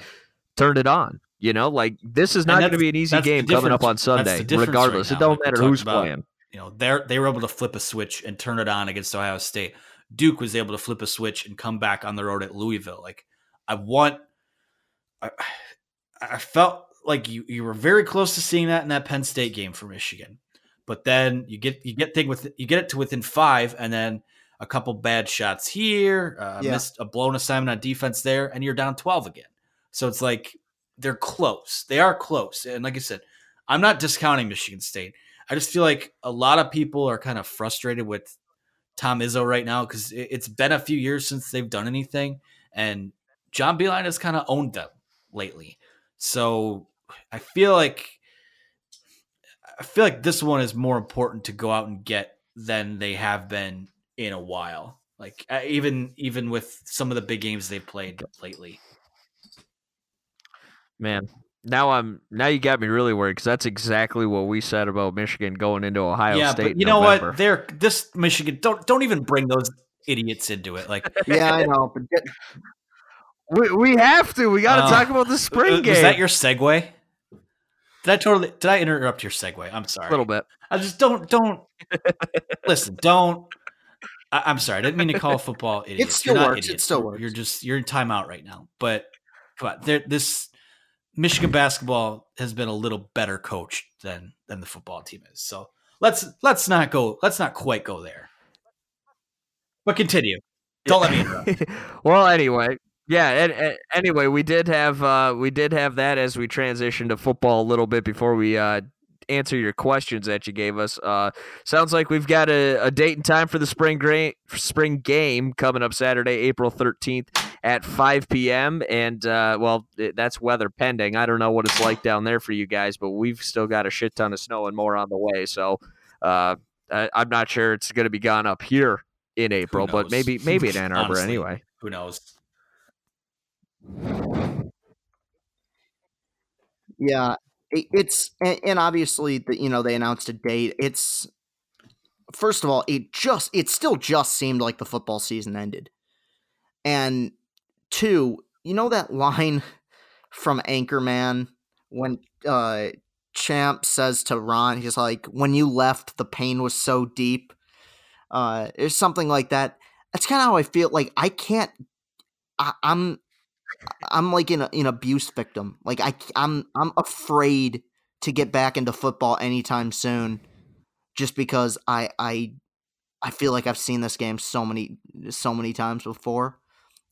turned it on. You know, like this is not going to be an easy game coming up on
difference. That's the
Sunday,
difference right
regardless.
now,
it don't matter who's
about.
playing.
you know, they they were able to flip a switch and turn it on against Ohio State. Duke was able to flip a switch and come back on the road at Louisville. Like I want, I, I felt like you you were very close to seeing that in that Penn State game for Michigan, but then you get you get thing with you get it to within five, and then a couple bad shots here, uh,
Yeah.
missed a blown assignment on defense there, and you're down twelve again. So it's like they're close. They are close, and like I said, I'm not discounting Michigan State. I just feel like a lot of people are kind of frustrated with Tom Izzo right now because it's been a few years since they've done anything, and John Beilein has kind of owned them lately. So I feel like I feel like this one is more important to go out and get than they have been in a while. Like uh, even even with some of the big games they've played lately.
Man, now I'm now you got me really worried because that's exactly what we said about Michigan going into Ohio
yeah,
State.
but you know
November.
what? They're this Michigan. Don't don't even bring those idiots into it. Like
Yeah, I know. But get,
We, we have to. We got to
Uh,
talk about the spring game.
Is that your segue? Did I totally did I interrupt your segue? I'm sorry.
a little bit?
I just don't don't listen. Don't. I, I'm sorry. I didn't mean to call football idiots. It still
works, it still works.
You're just you're in timeout right now. But come on, there, this Michigan basketball has been a little better coached than than the football team is. So let's let's not go. Let's not quite go there. But continue. Don't let me interrupt.
well, anyway, yeah. And, and anyway, we did have uh, we did have that as we transitioned to football a little bit before we uh, answer your questions that you gave us. Uh, sounds like we've got a, a date and time for the spring gra- spring game coming up Saturday, April thirteenth at 5 p.m. And uh, well, it, that's weather pending. I don't know what it's like down there for you guys, but we've still got a shit ton of snow and more on the way. So uh, I, I'm not sure it's going to be gone up here in April, but maybe maybe in Ann Arbor
Honestly.
anyway.
Who knows?
Yeah, it, it's and, and obviously the, you know they announced a date. It's first of all, it just it still just seemed like the football season ended, and two, you know that line from Anchorman when uh Champ says to Ron, he's like, "When you left, the pain was so deep." Uh, it's something like that. That's kind of how I feel. Like I can't. I, I'm I'm like an, an abuse victim. Like I, I'm, I'm afraid to get back into football anytime soon, just because I, I, I feel like I've seen this game so many, so many times before.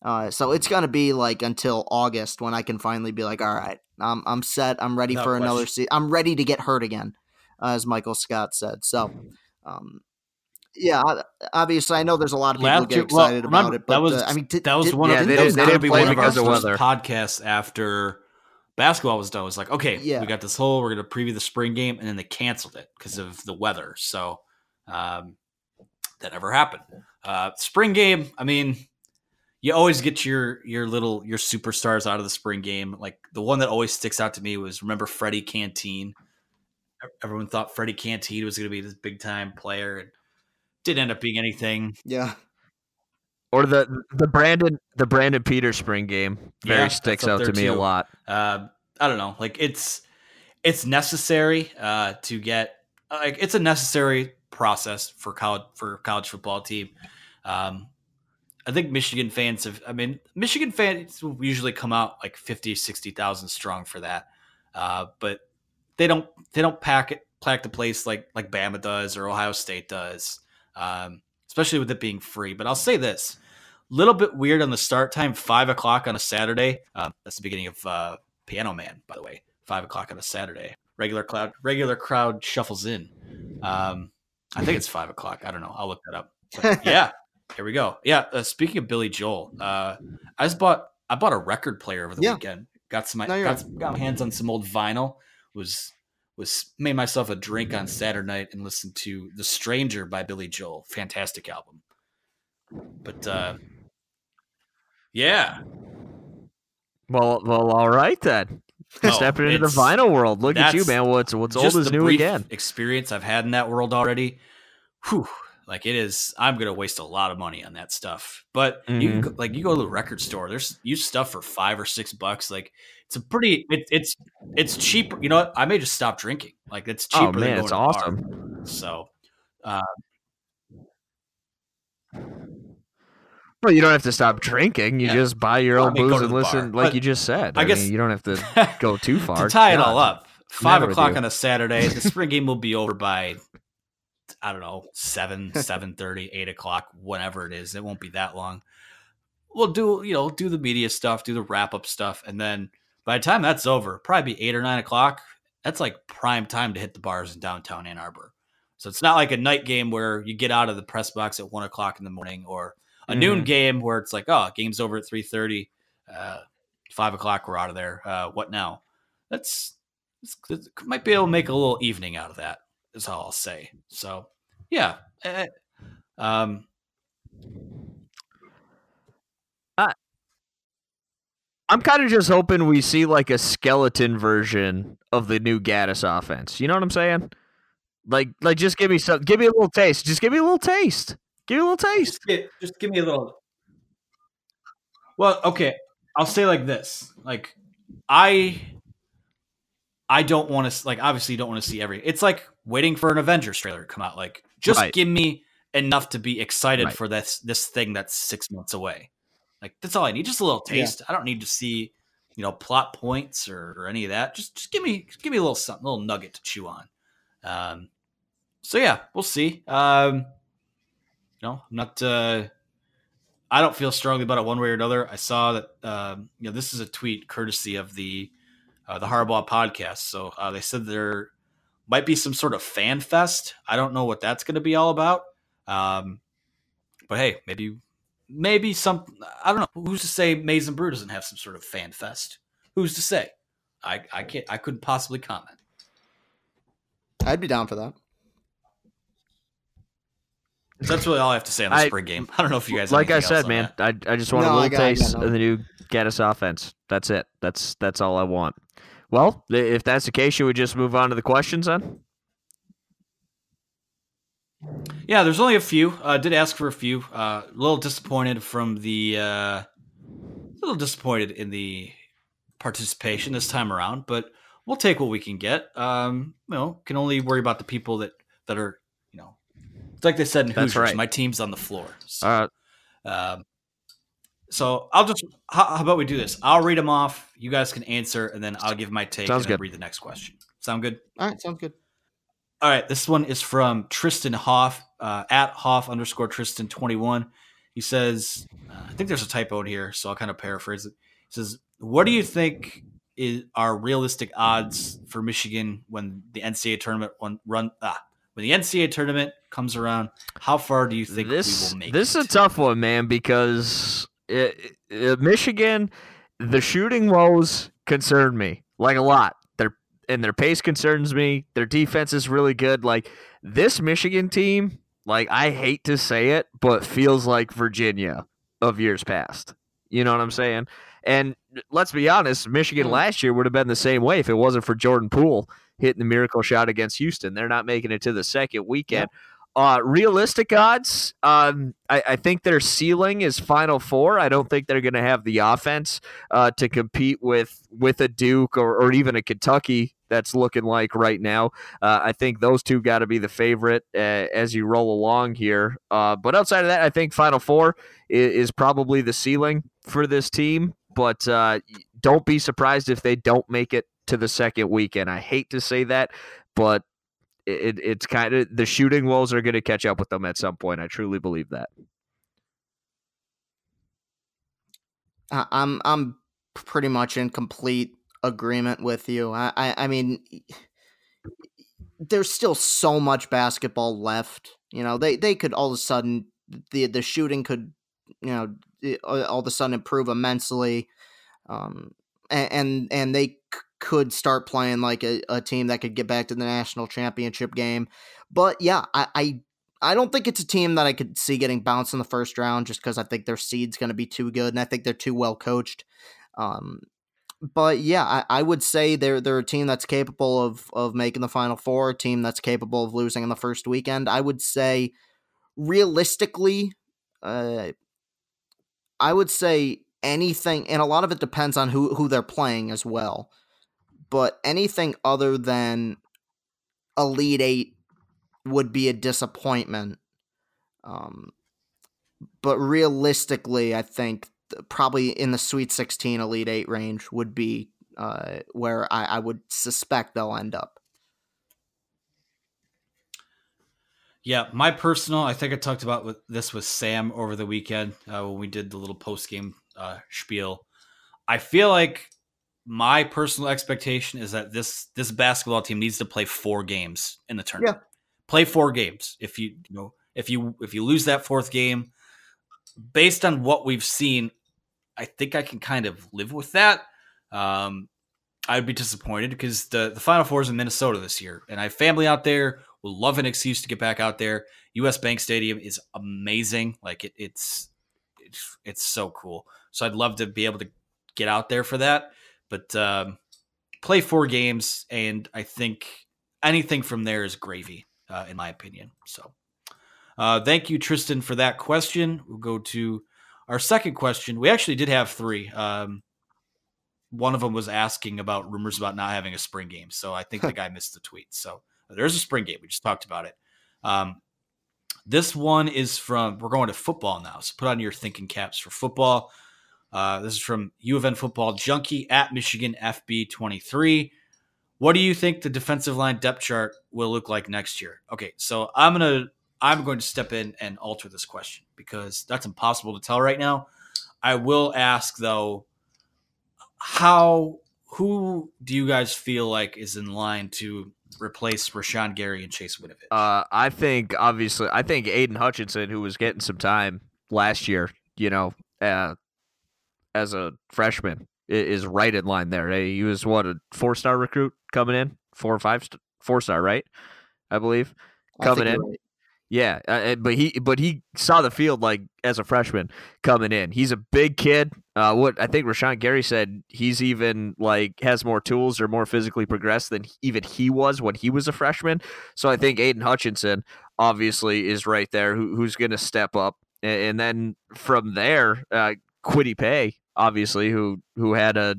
Uh, so it's gonna be like until August when I can finally be like, all right, I'm, I'm set. I'm ready
No
for another
question.
season. I'm ready to get hurt again, as Michael Scott said. So, um, yeah, obviously I know there's a lot of people who
Last
get
year- well,
excited
remember,
about it, but
that was
uh, I mean, did,
that was
did-
one
Yeah,
of
they
that was
didn't-
gonna
they
be one of our
of
first podcasts after basketball was done. It was like, okay,
Yeah.
we got this whole. We're gonna preview the spring game, and then they canceled it because of the weather. So um, that never happened. Uh, spring game. I mean, you always get your your little your superstars out of the spring game. Like the one that always sticks out to me was remember Freddie Canteen. Everyone thought Freddie Canteen was going to be this big time player, and didn't end up being anything.
yeah.
Or the the Brandon the Brandon Peters spring game very
Yeah,
sticks out to
there
me a lot.
uh, I don't know. Like it's it's necessary uh, to get like it's a necessary process for college for college football team. Um, I think Michigan fans have. I mean, Michigan fans will usually come out like 50, 60,000 strong for that, uh, but they don't they don't pack it pack the place like like Bama does or Ohio State does, um, especially with it being free. But I'll say this: a little bit weird on the start time, five o'clock on a Saturday. Um, that's the beginning of uh, Piano Man, by the way. Five o'clock on a Saturday. Regular crowd, regular crowd shuffles in. Um, I think it's five o'clock. I don't know. I'll look that up. But yeah, here we go. Yeah. Uh, speaking of Billy Joel, uh, I just bought I bought a record player over the
Yeah.
weekend. Got some
No,
got, some- got my hands on some old vinyl. Was was made myself a drink on Saturday night and listened to The Stranger by Billy Joel. Fantastic album. But uh, yeah,
Well, well, all right then.
Oh,
Stepping into the vinyl world. Look at you, man. What's what's old is new again.
Experience I've had in that world already. Whew, like it is. I'm gonna waste a lot of money on that stuff. But you can, go- like you go to the record store. There's used stuff for five or six bucks. Like it's a pretty. It, it's it's cheap. You know what? I may just stop drinking. Like it's cheaper.
Oh
than
man, it's
to a bar.
awesome.
So uh,
Well, you don't have to stop drinking. You
Yeah.
just buy your
Well, I
own
mean,
booze and listen,
bar.
like
But
you just said.
I
I,
guess-
mean, you don't have to go too far.
to tie it all up, five
Never
o'clock on a Saturday. The spring game will be over by I don't know seven, seven thirty, eight o'clock, whatever it is. It won't be that long. We'll do you know do the media stuff, do the wrap up stuff, and then by the time that's over, probably be eight or nine o'clock. That's like prime time to hit the bars in downtown Ann Arbor. So it's not like a night game where you get out of the press box at one o'clock in the morning, or a noon
Mhm.
game where it's like, oh, game's over at three thirty, uh, five o'clock, we're out of there. Uh, what now? That's it might be able to make a little evening out of that. Is all I'll say. So yeah, eh, um,
I'm kind of just hoping we see like a skeleton version of the new Gattis offense. You know what I'm saying? Like, like just give me some, give me a little taste. Just give me a little taste. Give me a little taste.
just, get, just give me a little. Well, okay, I'll say like this: like I, I don't want to like obviously don't want to see every. It's like waiting for an Avengers trailer to come out. Like just
Right.
give me enough to be excited
Right.
for this this thing that's six months away. Like that's all I need. Just a little
Yeah.
taste. I don't need to see you know plot points or, or any of that. Just just give me just give me a little something, a little nugget to chew on. Um, so yeah, we'll see. Um, you know, I'm not. Uh, I don't feel strongly about it one way or another. I saw that. Um, you know, this is a tweet courtesy of the uh, the Harbaugh podcast. So uh, they said there might be some sort of fan fest. I don't know what that's going to be all about. Um, but hey, maybe maybe some. I don't know. Who's to say Maize n Brew doesn't have some sort of fan fest? Who's to say? I I can't. I couldn't possibly comment.
I'd be down for that.
So that's really all I have to say on the
I-
spring game. I don't know if you guys
like I said, man. I I just want a
No, I
little
got- I got
taste
no-
of the new Gattis offense. That's it. That's that's all I want. Well, if that's the case, should we just move on to the questions then?
Yeah, there's only a few. Uh, did ask for a few. Uh, a little disappointed from the. Uh, a little disappointed in the participation this time around, but we'll take what we can get. Um, you know, can only worry about the people that that are, you know, it's like they said in
That's
Hoosiers.
right.
My team's on the floor. So,
Uh,
um, so I'll just. How, how about we do this? I'll read them off. You guys can answer, and then I'll give my take.
Sounds
and then
good.
Read the next question. Sound good?
All right, sounds good.
All right, this one is from Tristan Hoff uh, at Hoff underscore Tristan twenty one. He says, uh, I think there's a typo in here, so I'll kind of paraphrase it. He says, "What do you think is are realistic odds for Michigan when the NCAA tournament one run ah, when the NCAA tournament comes around? How far do you think
this
we will make
this
it?
is a tough one, man, because it, it- Michigan, the shooting woes concern me like a lot. Their and their pace concerns me. Their defense is really good. Like this Michigan team, like I hate to say it, but feels like Virginia of years past. You know what I'm saying? And let's be honest, Michigan
Hmm.
last year would have been the same way if it wasn't for Jordan Poole hitting the miracle shot against Houston. They're not making it to the second weekend. Uh, realistic odds, um, I, I think their ceiling is Final Four. I don't think they're going to have the offense uh, to compete with with a Duke or, or even a Kentucky that's looking like right now. Uh, I think those two got to be the favorite uh, as you roll along here. Uh, but outside of that, I think Final Four is, is probably the ceiling for this team. But uh, don't be surprised if they don't make it to the second weekend. I hate to say that, but it, it's kind of the shooting woes are going to catch up with them at some point. I truly believe that.
I'm I'm pretty much in complete agreement with you. I I, I mean, there's still so much basketball left. You know, they they could all of a sudden the the shooting could you know all of a sudden improve immensely, um, and and, they could start playing like a, a team that could get back to the national championship game. But yeah, I. I I don't think it's a team that I could see getting bounced in the first round just because I think their seed's going to be too good and I think they're too well coached. Um, but yeah, I, I would say they're they're a team that's capable of of making the final four, a team that's capable of losing in the first weekend. I would say realistically, uh, I would say anything, and a lot of it depends on who who they're playing as well. But anything other than Elite Eight would be a disappointment. Um, but realistically, I think th- probably in the Sweet 16 Elite Eight range would be uh, where I, I would suspect they'll end up.
Yeah, my personal. I think I talked about with, this with Sam over the weekend uh, when we did the little post game uh, spiel. I feel like my personal expectation is that this this basketball team needs to play four games in the tournament. Play four games. If you you know if you if you lose that fourth game, based on what we've seen, I think I can kind of live with that. Um, I'd be disappointed because the the Final Four is in Minnesota this year, and I have family out there. Will love an excuse to get back out there. U.S. Bank Stadium is amazing. Like it, it's it's it's so cool. So I'd love to be able to get out there for that. But um, play four games, and I think anything from there is gravy, uh, in my opinion. So uh, thank you, Tristan, for that question. We'll go to our second question. We actually did have three. Um, one of them was asking about rumors about not having a spring game. So I think the guy missed the tweet. So there's a spring game. We just talked about it. Um, this one is from, we're going to football now. So put on your thinking caps for football. Uh, this is from U of N football junkie at Michigan FB23. What do you think the defensive line depth chart will look like next year? Okay, so I'm gonna I'm going to step in and alter this question because that's impossible to tell right now. I will ask though, how who do you guys feel like is in line to replace Rashan Gary and Chase Winovich?
Uh, I think obviously, I think Aidan Hutchinson, who was getting some time last year, you know, uh, as a freshman, is right in line there. He was what a four star recruit coming in, four or five, st- four star, right? I believe
I
coming
you're
in.
right.
Yeah, uh, but he but he saw the field like as a freshman coming in. He's a big kid. Uh, what I think Rashan Gary said, he's even like has more tools or more physically progressed than even he was when he was a freshman. So I think Aidan Hutchinson obviously is right there, who, who's going to step up, and, and, then from there, uh, Kwity Paye, obviously, who who had a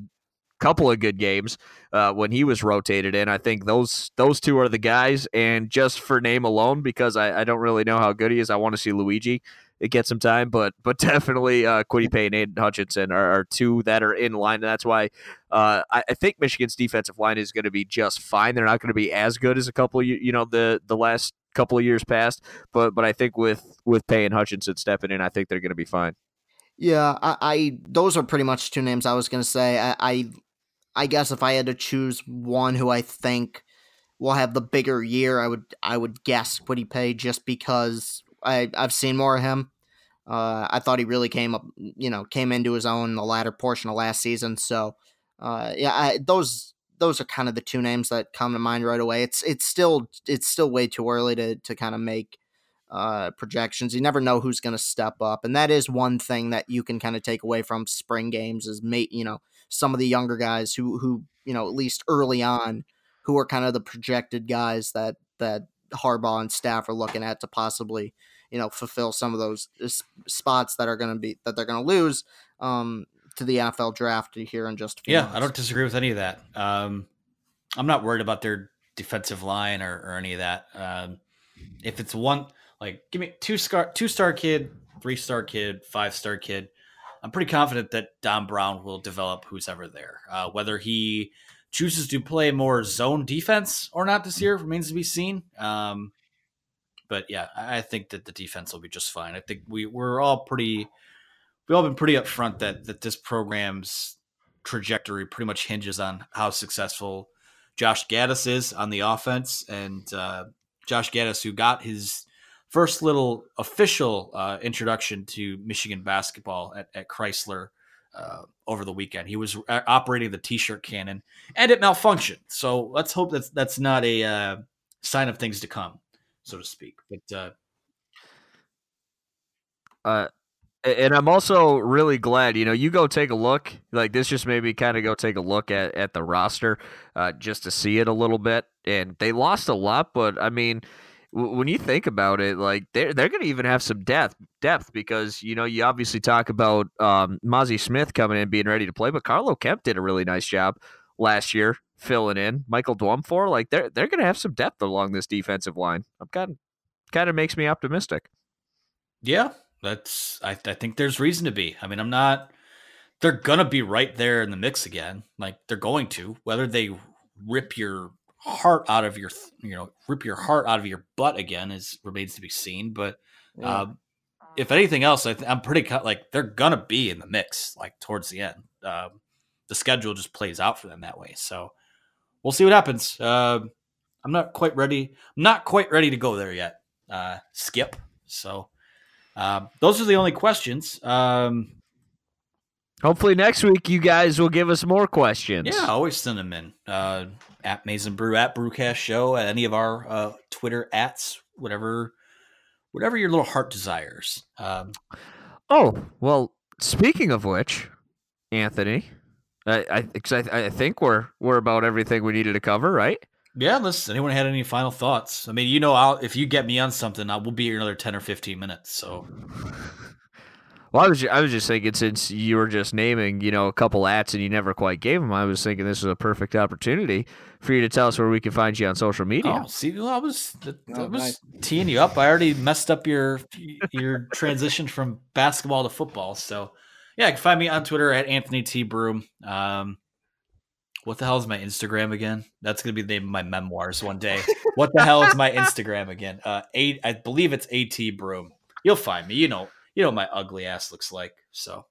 couple of good games uh, when he was rotated in. I think those those two are the guys. And just for name alone, because I, I don't really know how good he is, I want to see Luigi get some time. But but definitely uh, Kwity Paye and Hutchinson are, are, two that are in line. And that's why uh, I, I, think Michigan's defensive line is going to be just fine. They're not going to be as good as a couple of you know the the last couple of years past. But but I think with with Paye and Hutchinson stepping in, I think they're going to be fine.
Yeah, I, I, those are pretty much two names I was gonna say. I, I I guess if I had to choose one who I think will have the bigger year, I would I would guess Kwity Paye just because I I've seen more of him. Uh, I thought he really came up, you know, came into his own the latter portion of last season. So, uh, yeah, I, those those are kind of the two names that come to mind right away. It's it's still it's still way too early to to kind of make uh, projections. You never know who's going to step up, and that is one thing that you can kind of take away from spring games is mate, you know, some of the younger guys who who you know at least early on who are kind of the projected guys that that Harbaugh and staff are looking at to possibly you know fulfill some of those uh, spots that are going to be that they're going to lose um, to the NFL draft here in just
yeah.
Months.
I don't disagree with any of that. Um, I'm not worried about their defensive line or, or any of that. Um, if it's one like give me two star two star kid, three star kid, five star kid. I'm pretty confident that Don Brown will develop who's ever there. Uh, whether he chooses to play more zone defense or not this year remains to be seen. Um, but yeah, I think that the defense will be just fine. I think we we're all pretty we've all been pretty upfront that that this program's trajectory pretty much hinges on how successful Josh Gattis is on the offense, and uh, Josh Gattis, who got his first little official uh, introduction to Michigan basketball at, at Crisler uh, over the weekend. He was uh, operating the T-shirt cannon, and it malfunctioned. So let's hope that that's not a uh, sign of things to come, so to speak. But
uh, uh and I'm also really glad, you know, you go take a look. Like this just made me kind of go take a look at, at the roster uh, just to see it a little bit. And they lost a lot, but I mean, when you think about it, like they're they're going to even have some depth depth because you know you obviously talk about um, Mazi Smith coming in being ready to play, but Carlo Kemp did a really nice job last year filling in. Michael Dwumfour, like they're they're going to have some depth along this defensive line. I'm kind of kind of makes me optimistic.
Yeah, that's I, I think there's reason to be. I mean, I'm not. They're gonna be right there in the mix again. Like they're going to, whether they rip your heart out of your you know rip your heart out of your butt again is remains to be seen but yeah. um, if anything else I am pretty cut like they're gonna be in the mix like towards the end um, the schedule just plays out for them that way so we'll see what happens uh, i'm not quite ready i'm not quite ready to go there yet uh, skip so um, those are the only questions um,
Hopefully next week you guys will give us more questions.
Yeah, always send them in. Uh, at Maize n Brew, at Brewcast Show, at any of our uh, Twitter ats, whatever, whatever your little heart desires. Um,
oh well, speaking of which, Anthony, I I, I, I think we're we're about everything we needed to cover, right?
Yeah, unless anyone had any final thoughts. I mean, you know, I'll, if you get me on something, I will be here another ten or fifteen minutes. So.
Well, I was I was just thinking since you were just naming you know a couple ats and you never quite gave them, I was thinking this was a perfect opportunity for you to tell us where we can find you on social media.
Oh, see, well, I was I oh, was nice. teeing you up. I already messed up your your transition from basketball to football. So yeah, you can find me on Twitter at Anthony T Broome. Um, what the hell is my Instagram again? That's gonna be the name of my memoirs one day. what the hell is my Instagram again? Uh, eight, I believe it's At Broom. You'll find me. You know, you know my ugly ass looks like. So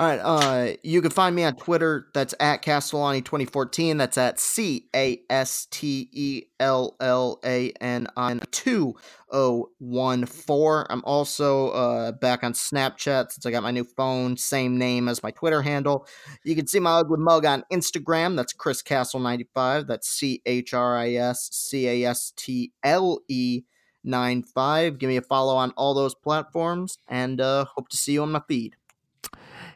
All right. Uh, you can find me on Twitter. That's at Castellani2014. That's at C A S T E L L A N I 2014. I'm also uh, back on Snapchat since I got my new phone. Same name as my Twitter handle. You can see my ugly mug on Instagram. That's Chris Castle95. That's C H R I S C A S T L E. 95. Give me a follow on all those platforms and uh, hope to see you on my feed.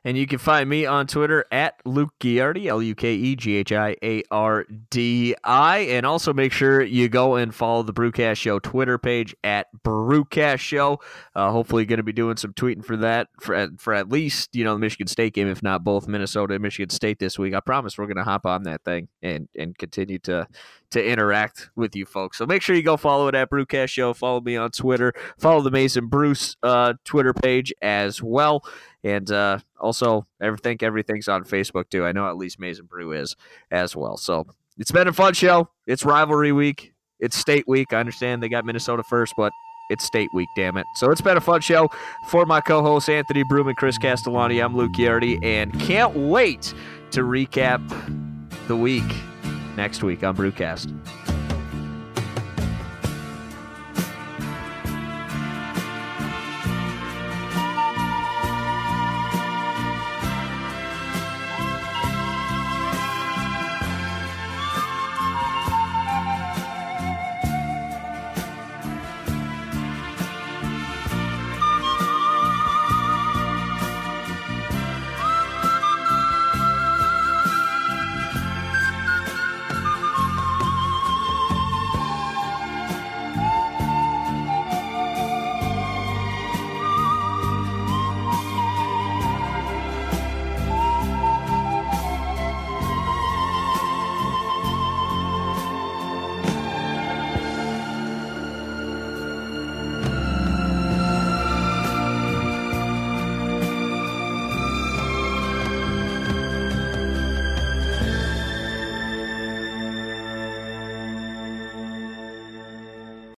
And you can find me on Twitter at Luke Ghiardi, L U K E G H I A R D I. And also make sure you go and follow the Brewcast Show Twitter page at Brewcast Show. Uh, hopefully, going to be doing some tweeting for that for, for at least, you know, the Michigan State game, if not both Minnesota and Michigan State this week. I promise we're going to hop on that thing and, and continue to, to interact with you folks. So make sure you go follow it at Brewcast Show. Follow me on Twitter. Follow the Maize n Brew's uh, Twitter page as well. And uh, also, I think everything's on Facebook too. I know at least Maize n Brew is as well. So it's been a fun show. It's rivalry week. It's state week. I understand they got Minnesota first, but it's state week, damn it. So it's been a fun show. For my co hosts, Anthony Broome and Chris Castellani, I'm Luke Ghiardi, and can't wait to recap the week next week on Brewcast.